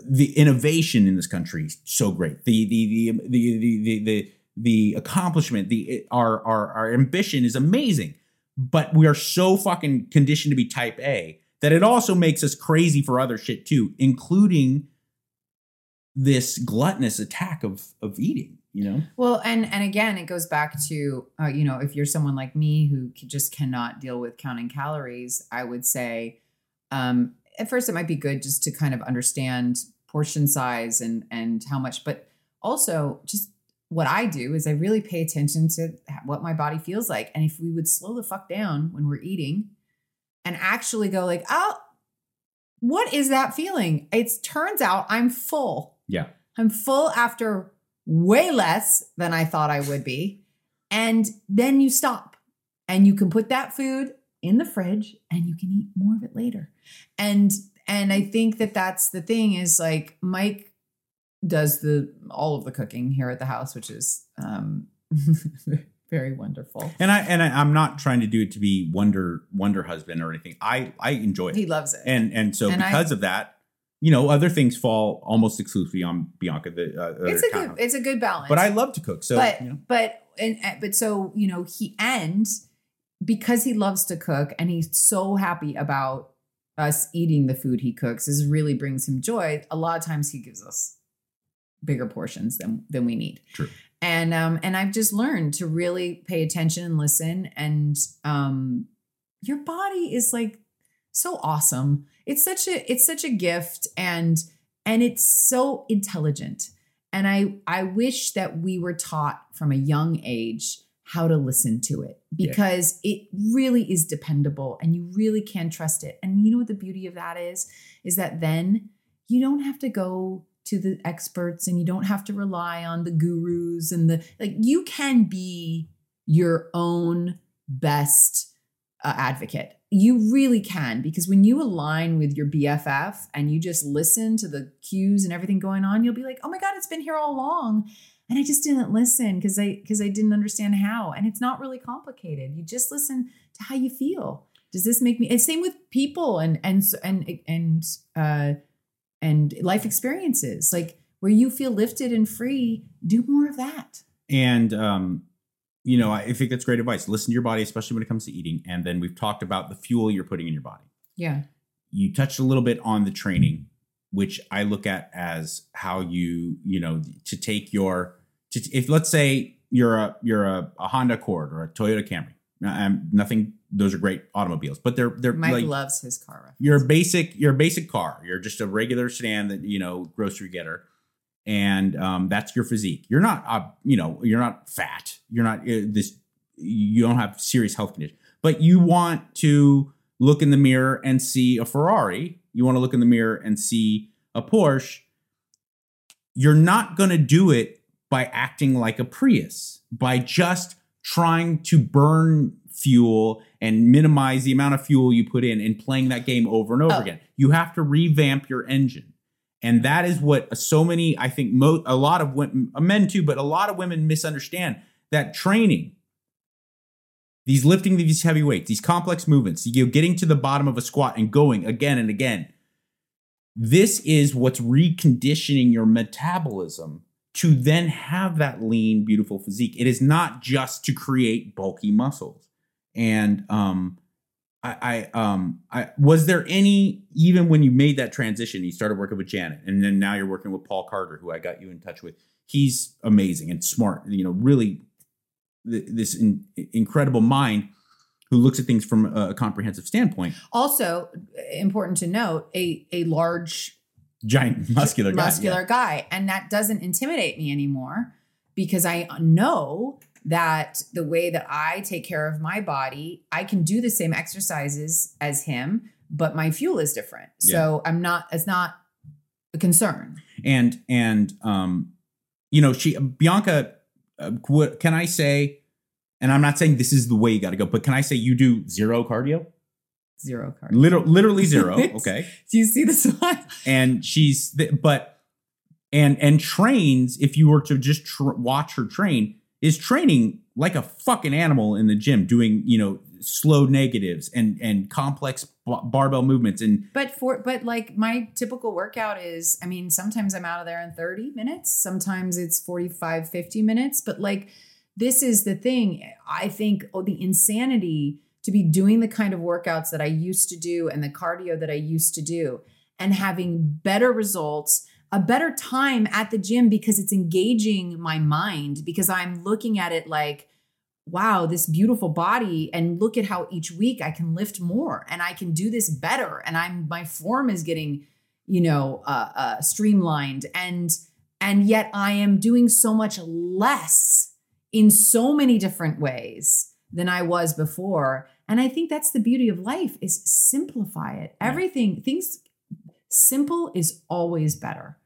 the innovation in this country so great. The, the, the, the, the, the, the, the accomplishment, the, our, our, our ambition is amazing but we are so fucking conditioned to be type A that it also makes us crazy for other shit too, including this gluttonous attack of of eating. You know,
Well, and and again, it goes back to uh, you know if you're someone like me who just cannot deal with counting calories, I would say um, at first it might be good just to kind of understand portion size and and how much, but also just what I do is I really pay attention to what my body feels like, and if we would slow the fuck down when we're eating and actually go like, oh, what is that feeling? It turns out I'm full.
yeah,
I'm full after way less than I thought I would be. And then you stop and you can put that food in the fridge and you can eat more of it later. And and I think that that's the thing is like Mike does the all of the cooking here at the house, which is um very wonderful.
and I and I, I'm not trying to do it to be wonder wonder husband or anything. I I enjoy it,
He loves it.
and and so
And I-
because of that, you know, other things fall almost exclusively on Bianca. The uh,
it's a good it's a good balance.
but I love to cook, so
but
you know.
but and and- but so you know he ends because he loves to cook and he's so happy about us eating the food he cooks is really brings him joy a lot of times he gives us bigger portions than than we need.
True.
and um and i've just learned to really pay attention and listen. And um your body is like so awesome. It's such a it's such a gift and and it's so intelligent. And i i wish that we were taught from a young age how to listen to it
Yeah.
because it really is dependable and you really can trust it. And you know what the beauty of that is? Is that then you don't have to go to the experts and you don't have to rely on the gurus and the like you can be your own best uh, advocate. You really can because when you align with your bff and you just listen to the cues and everything going on you'll be like oh my god it's been here all along. And i just didn't listen because i because i didn't understand how. And it's not really complicated. You just listen to how you feel. Does this make me and same with people and and and and uh and life experiences like where you feel lifted and free do more of that
And um, you know, I think that's great advice. Listen to your body, especially when it comes to eating. And then we've talked about the fuel you're putting in your body.
yeah
You touched a little bit on the training, which I look at as how you, you know, to take your to if let's say you're a you're a, a Honda Accord or a Toyota Camry. I'm, nothing; those are great automobiles, but they're they're
mike
like
loves his car reference.
you're a basic you're a basic car. You're just a regular sedan that you know grocery getter. And um, that's your physique. You're not uh, you know you're not fat. You're not uh, this you don't have serious health condition. But you want to look in the mirror and see a ferrari. You want to look in the mirror and see a porsche. You're not going to do it by acting like a Prius, by just trying to burn fuel and minimize the amount of fuel you put in and playing that game over and over
Oh.
again. You have to revamp your engine. And that is what so many, I think, mo- a lot of women, uh, men too, but a lot of women misunderstand that training, these lifting these heavy weights, these complex movements, you know, getting to the bottom of a squat and going again and again. This is what's reconditioning your metabolism to then have that lean, beautiful physique. It is not just to create bulky muscles. And um, I, I, um, I was there any even when you made that transition, you started working with Janet, and then now you're working with Paul Carter, who I got you in touch with. He's amazing and smart. You know, really th- this in, incredible mind who looks at things from a comprehensive standpoint.
Also, important to note, a a large
Giant muscular guy.
muscular
yeah.
guy, and that doesn't intimidate me anymore because I know that the way that I take care of my body, I can do the same exercises as him, but my fuel is different. So I'm not. It's not a concern.
and and um you know she bianca uh, what can i say and i'm not saying this is the way you got to go but can i say you do zero cardio
Zero cardio.
Liter- literally zero okay
Do you see this one?
and she's th- but and and trains if you were to just tr- watch her train is training like a fucking animal in the gym doing you know slow negatives and and complex barbell movements and
But for but like my typical workout is, I mean, sometimes I'm out of there in 30 minutes, sometimes it's 45, 50 minutes, but like this is the thing. I think oh, the insanity to be doing the kind of workouts that I used to do and the cardio that I used to do and having better results, a better time at the gym because it's engaging my mind because I'm looking at it like wow, this beautiful body and look at how each week I can lift more and I can do this better and I'm my form is getting, you know, uh, uh streamlined and and yet I am doing so much less in so many different ways than I was before. And I think that's the beauty of life is simplify it. Everything things simple is always better.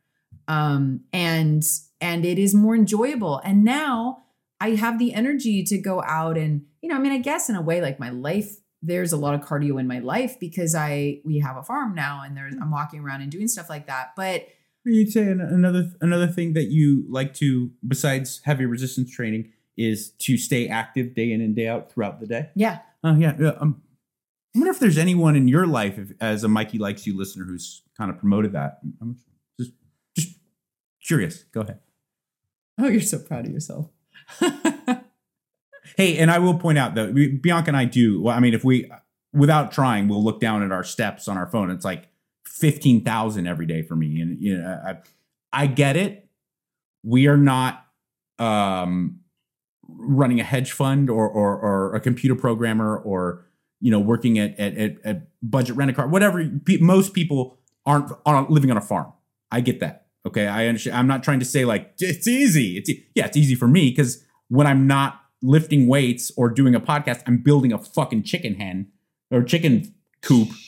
Um and and it is more enjoyable. And now I have the energy to go out and, you know, I mean, I guess in a way, like my life, there's a lot of cardio in my life because I we have a farm now and there's I'm walking around and doing stuff like that. But
You'd say another another thing that you like to, besides heavy resistance training, is to stay active day in and day out throughout the day.
yeah,
Oh yeah, yeah. Um, I wonder if there's anyone in your life, if, as a Mikey likes you listener, who's kind of promoted that. I'm just just curious. Go ahead.
oh, you're so proud of yourself.
Hey, and I will point out that we, Bianca and I do. Well, I mean, if we, without trying, we'll look down at our steps on our phone. It's like fifteen thousand every day for me, and you know, I, I get it. We are not um, running a hedge fund or, or or a computer programmer or you know working at at, at, at budget rent a car. Whatever. Pe- Most people aren't aren't living on a farm. I get that. Okay, I understand. I'm not trying to say like it's easy. It's e- yeah, it's easy for me because when I'm not lifting weights or doing a podcast, I'm building a fucking chicken hen or chicken coop.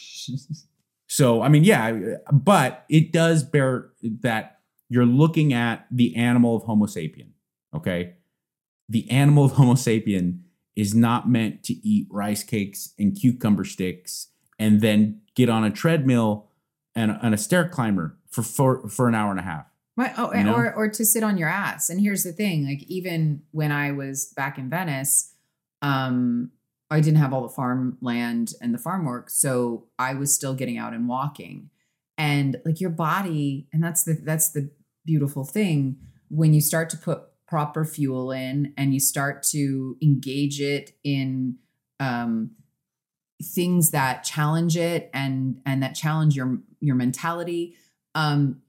So I mean, yeah, but it does bear that you're looking at the animal of Homo sapien. Okay, the animal of Homo sapien is not meant to eat rice cakes and cucumber sticks and then get on a treadmill and, and a stair climber for, for for an hour and a half.
Right. Oh,
You know?
or or to sit on your ass. And here's the thing: like even when I was back in Venice, um, I didn't have all the farmland and the farm work, so I was still getting out and walking. And like your body, and that's the that's the beautiful thing when you start to put proper fuel in and you start to engage it in um things that challenge it and and that challenge your your mentality um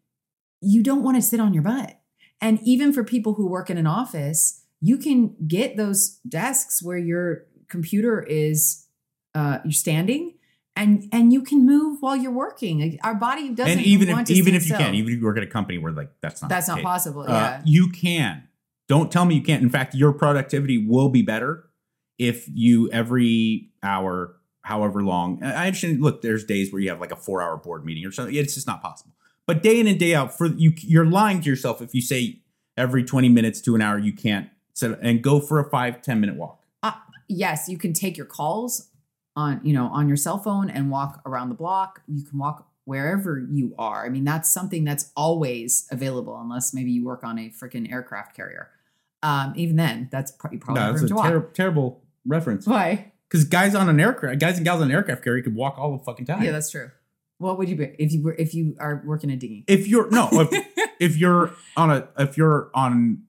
you don't want to sit on your butt. And even for people who work in an office, you can get those desks where your computer is uh you're standing and and you can move while you're working. Our body doesn't
and even
want
if
to
even if you
still.
can, even if you work at a company where like that's not
that's not
case.
possible.
Uh,
yeah.
you can. Don't tell me you can't. In fact, your productivity will be better if you every hour, however long. I understand. Look, there's days where you have like a four hour board meeting or something. It's just not possible. But day in and day out, for you, you're lying to yourself if you say every 20 minutes to an hour you can't set and go for a five ten minute walk.
Uh, yes, you can take your calls on, you know, on your cell phone and walk around the block. You can walk wherever you are. I mean, that's something that's always available unless maybe you work on a freaking aircraft carrier. Um, even then, that's probably probably
No, that's a ter- terrible reference.
Why?
Because guys on an aircraft, guys and gals on an aircraft carrier could walk all the fucking time.
Yeah, that's true. What would you be if you were if you are working a dinghy?
if you're no, if, if you're on a if you're on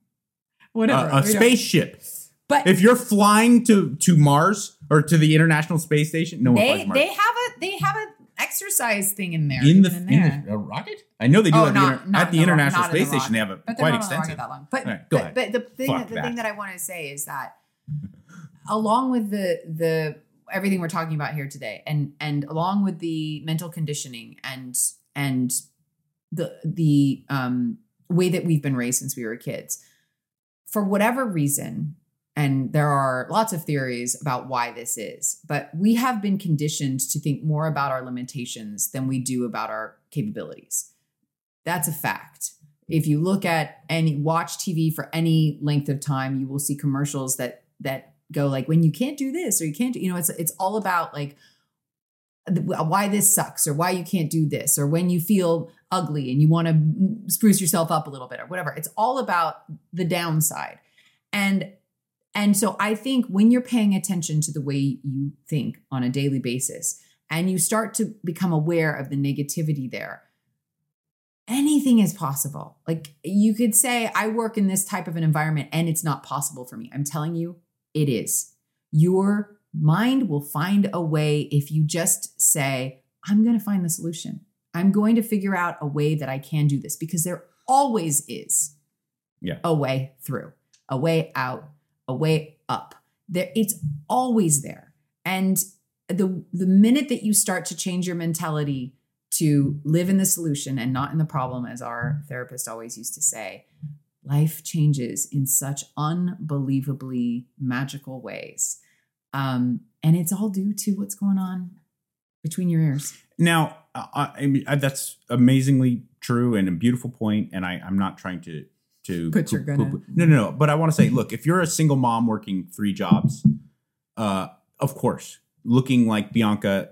Whatever.
a, a spaceship,
But
if you're flying to to Mars or to the International Space Station, no one
they
flies Mars.
they have a they have an exercise thing in there.
in the, in
there.
the a rocket? I know they do
Oh,
at the,
not-
inter-
not
at the
in
International
in the
Space Station. They have a
but
quite
the
extensive.
that long. But,
right, go
but,
ahead.
but the thing
Fuck
the
that.
thing that I want to say is that along with the the everything we're talking about here today, and and along with the mental conditioning and and the the um way that we've been raised since we were kids, for whatever reason, and there are lots of theories about why this is, but we have been conditioned to think more about our limitations than we do about our capabilities. That's a fact. If you look at any watch TV for any length of time, you will see commercials that that go like when you can't do this or you can't do, you know, it's it's all about like why this sucks or why you can't do this or when you feel ugly and you want to spruce yourself up a little bit or whatever. It's all about the downside. And and so I think when you're paying attention to the way you think on a daily basis and you start to become aware of the negativity there, anything is possible. Like you could say, I work in this type of an environment and it's not possible for me. I'm telling you, it is. Your mind will find a way if you just say, I'm going to find the solution. I'm going to figure out a way that I can do this because there always is
Yeah.
a way through, a way out, a way up. There, it's always there. And the the minute that you start to change your mentality to live in the solution and not in the problem, as our therapist always used to say, life changes in such unbelievably magical ways. Um, and it's all due to what's going on between your ears.
Now, I, I mean I, that's amazingly true and a beautiful point, and I, I'm not trying to to
But you're
poop- No, no, no. But I want to say, look, if you're a single mom working three jobs, uh, of course, looking like Bianca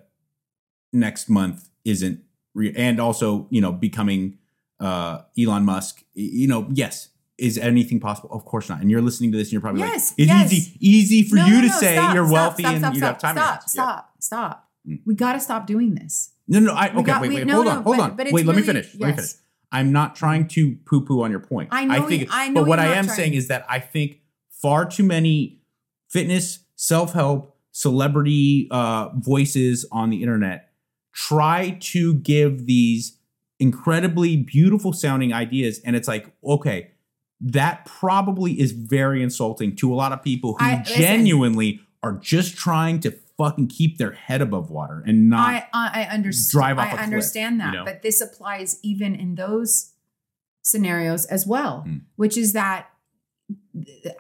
next month isn't, re- and also you know becoming uh, Elon Musk. You know, yes. Is anything possible? Of course not. And you're listening to this, and you're probably
Yes,
like, "It's
yes.
easy, easy for
No,
you
no,
to
no,
say
stop,
you're wealthy
stop,
and
stop,
you have time." your
Stop.
Yeah.
stop, stop.
Mm.
We got to stop doing this.
No, no. I okay.
got-
wait, wait. hold on, hold
but-
on.
but
wait, let me
really-
finish. Let me
yes.
finish. I'm not trying to poo-poo on your point.
I know
think,
you- I know
but what I am
trying.
saying is that I think far too many fitness, self-help, celebrity uh, voices on the internet try to give these incredibly beautiful sounding ideas, and it's like, okay, that probably is very insulting to a lot of people who
I- listen.
genuinely are just trying to fucking keep their head above water and not
I I, I understand.
drive off
I
cliff,
understand that,
you know?
but this applies even in those scenarios as well,
Mm.
which is that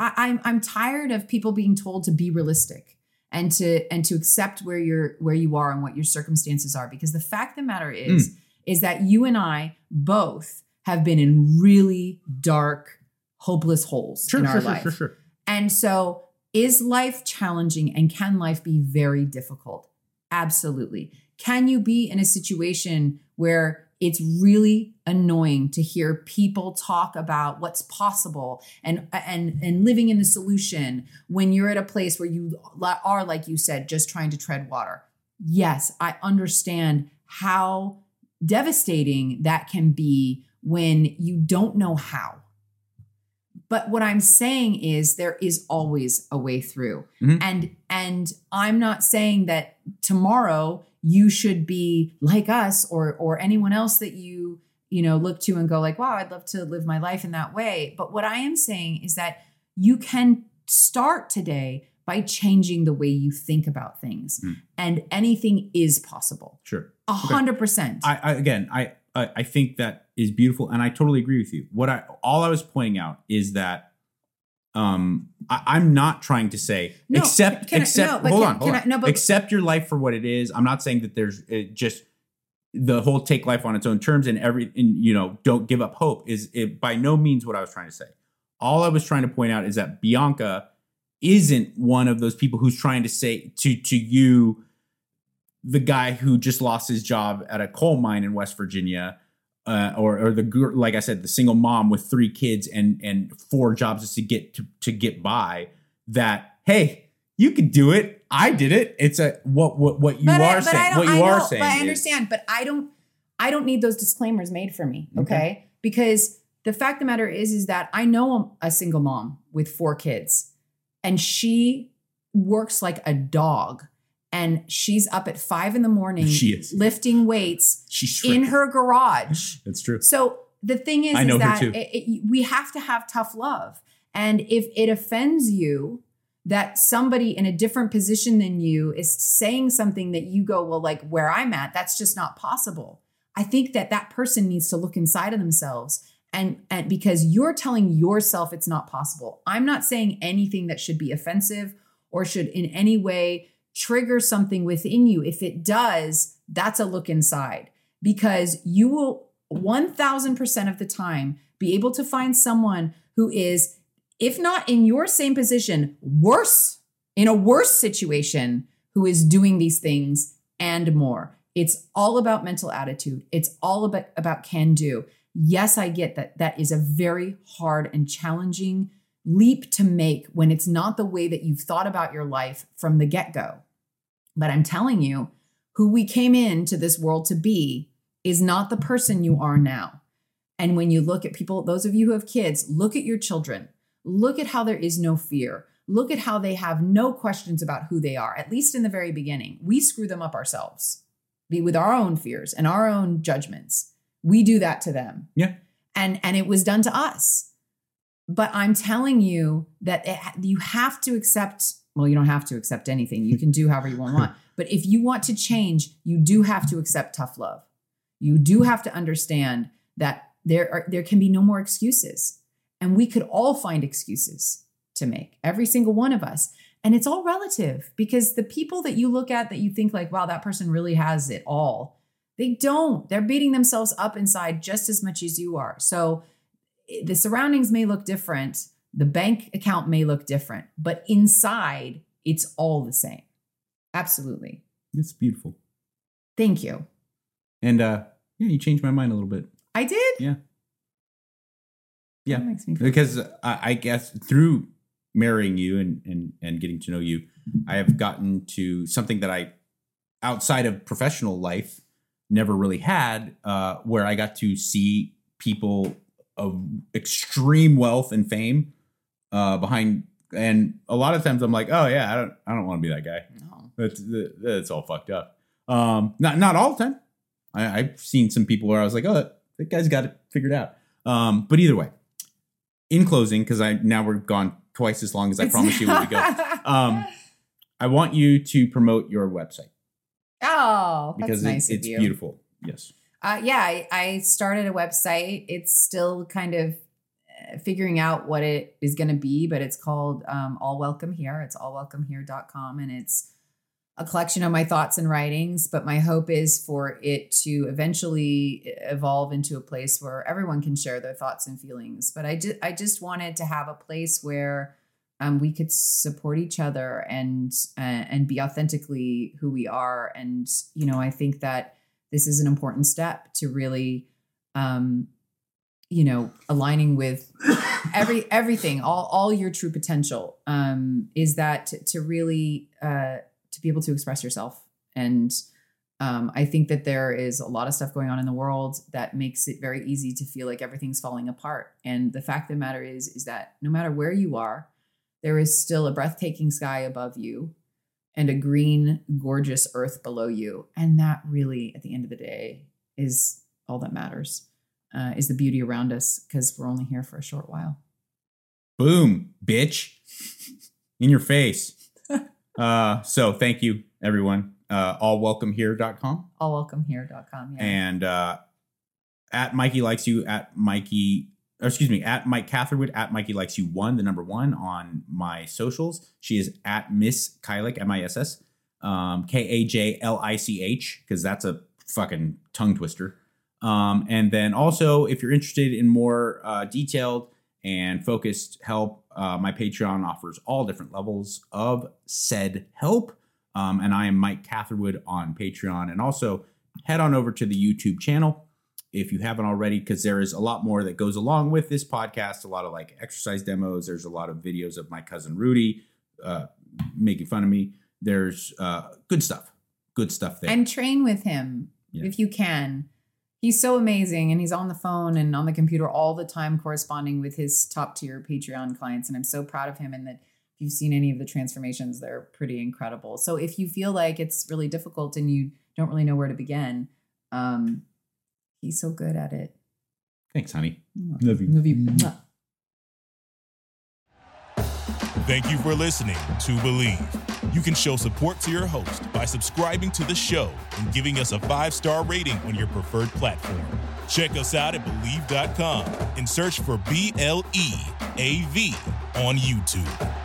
I, I'm I'm tired of people being told to be realistic and to and to accept where you're where you are and what your circumstances are because the fact of the matter
Hmm.
is is that you and I both have been in really dark, hopeless holes
sure,
in
sure,
our
sure,
life.
sure, sure.
And so, is life challenging and can life be very difficult? Absolutely. Can you be in a situation where it's really annoying to hear people talk about what's possible and and and living in the solution when you're at a place where you are like you said just trying to tread water. Yes, I understand how devastating that can be when you don't know how. But what I'm saying is there is always a way through.
Mhm.
And and I'm not saying that tomorrow you should be like us or or anyone else that you you know look to and go like wow I'd love to live my life in that way. But what I am saying is that you can start today by changing the way you think about things.
Mm.
And anything is possible.
Sure.
A hundred percent.
I, I again, I I think that is beautiful, and I totally agree with you. What I all I was pointing out is that um I, I'm not trying to say
No,
accept
can I-
accept
no,
hold
can-
on hold
can
on
I- no, but-
accept your life for what it is. I'm not saying that there's uh, just the whole take life on its own terms and every and you know don't give up hope is it by no means what I was trying to say. all I was trying to point out is that Bianca isn't one of those people who's trying to say to to you, the guy who just lost his job at a coal mine in West Virginia, uh, or or the gr- like I said, the single mom with three kids and and four jobs just to get to to get by. That hey, you could do it. I did it. It's a what what what you
But
are
I
saying. What
I
you are
know,
saying.
But I
is-
understand. But I don't. I don't need those disclaimers made for me. Okay.
because the fact of the matter is is that I know a single mom with four kids and she works like a dog and she's up at five in the morning
She is.
lifting weights
She's
in her garage
That's true.
so the thing is,
I know
is that it- it- we have to have tough love. And if it offends you that somebody in a different position than you is saying something that you go, well, like where I'm at, that's just not possible. I think that that person needs to look inside of themselves. And, and because you're telling yourself it's not possible. I'm not saying anything that should be offensive or should in any way trigger something within you. If it does, that's a look inside because you will 1000% of the time be able to find someone who is, if not in your same position, worse, in a worse situation, who is doing these things and more. It's all about mental attitude. It's all about, about can do. Yes, I get that that is a very hard and challenging leap to make when it's not the way that you've thought about your life from the get go. But I'm telling you, who we came into this world to be is not the person you are now. And when you look at people, those of you who have kids, look at your children. Look at how there is no fear. Look at how they have no questions about who they are, at least in the very beginning. We screw them up ourselves be with our own fears and our own judgments. We do that to them.
Yeah.
And and it was done to us. But I'm telling you that it, you have to accept, well, you don't have to accept anything. You can do however you want. But if you want to change, you do have to accept tough love. You do have to understand that there are there can be no more excuses. And we could all find excuses to make, every single one of us. And it's all relative because the people that you look at that you think like, wow, that person really has it all, they don't. They're beating themselves up inside just as much as you are. So the surroundings may look different, the bank account may look different, but inside it's all the same. Absolutely.
It's beautiful.
Thank you.
And uh yeah, you changed my mind a little bit.
I did.
Yeah. Yeah.
That makes me feel
because I, I guess through marrying you and, and and getting to know you, I have gotten to something that I outside of professional life never really had, uh, where I got to see people of extreme wealth and fame uh, behind, and a lot of times I'm like, oh yeah, I don't I don't want to be that guy.
no.
That's that's all fucked up. Um, not not all the time. I, I've seen some people where I was like, oh, that, that guy's got it figured out. Um, but either way, in closing, because I now we're gone twice as long as I promised you when we go. Um, I want you to promote your website
oh, that's
because
nice
it,
of
it's
you.
beautiful. Yes.
Uh, yeah, I, I started a website. It's still kind of uh, figuring out what it is going to be, but it's called um, All Welcome Here. It's allwelcomehere.com and it's a collection of my thoughts and writings. But my hope is for it to eventually evolve into a place where everyone can share their thoughts and feelings. But I, ju- I just wanted to have a place where um, we could support each other and uh, and be authentically who we are. And you know, I think that this is an important step to really um you know aligning with every everything all all your true potential um is that to, to really uh to be able to express yourself. And um i think that there is a lot of stuff going on in the world that makes it very easy to feel like everything's falling apart. And the fact of the matter is is that no matter where you are there is still a breathtaking sky above you and a green, gorgeous earth below you. And that really, at the end of the day, is all that matters, uh, is the beauty around us because we're only here for a short while.
Boom, bitch. In your face. uh, so thank you, everyone. Uh, allwelcomehere.com.
Allwelcomehere.com. Yeah.
and uh, at Mikey likes you at Mikey, excuse me, at Mike Catherwood at Mikey likes you one, the number one on my socials. She is at Miss Kajlich, M I S S, um, K A J L I C H, because that's a fucking tongue twister. Um, and then also, if you're interested in more uh, detailed and focused help. Uh, my Patreon offers all different levels of said help. Um, and I am Mike Catherwood on Patreon. And also head on over to the YouTube channel if you haven't already, because there is a lot more that goes along with this podcast. A lot of like exercise demos. There's a lot of videos of my cousin Rudy uh, making fun of me. There's uh, good stuff, good stuff there.
And train with him
Yeah.
if you can. He's so amazing and he's on the phone and on the computer all the time corresponding with his top tier Patreon clients. And I'm so proud of him and that if you've seen any of the transformations, they're pretty incredible. So if you feel like it's really difficult and you don't really know where to begin, um, he's so good at it.
Thanks, honey.
Love you. Love you. Mm-hmm.
Thank you for listening to Bleav. You can show support to your host by subscribing to the show and giving us a five star rating on your preferred platform. Check us out at Bleav.com and search for B L E A V on YouTube.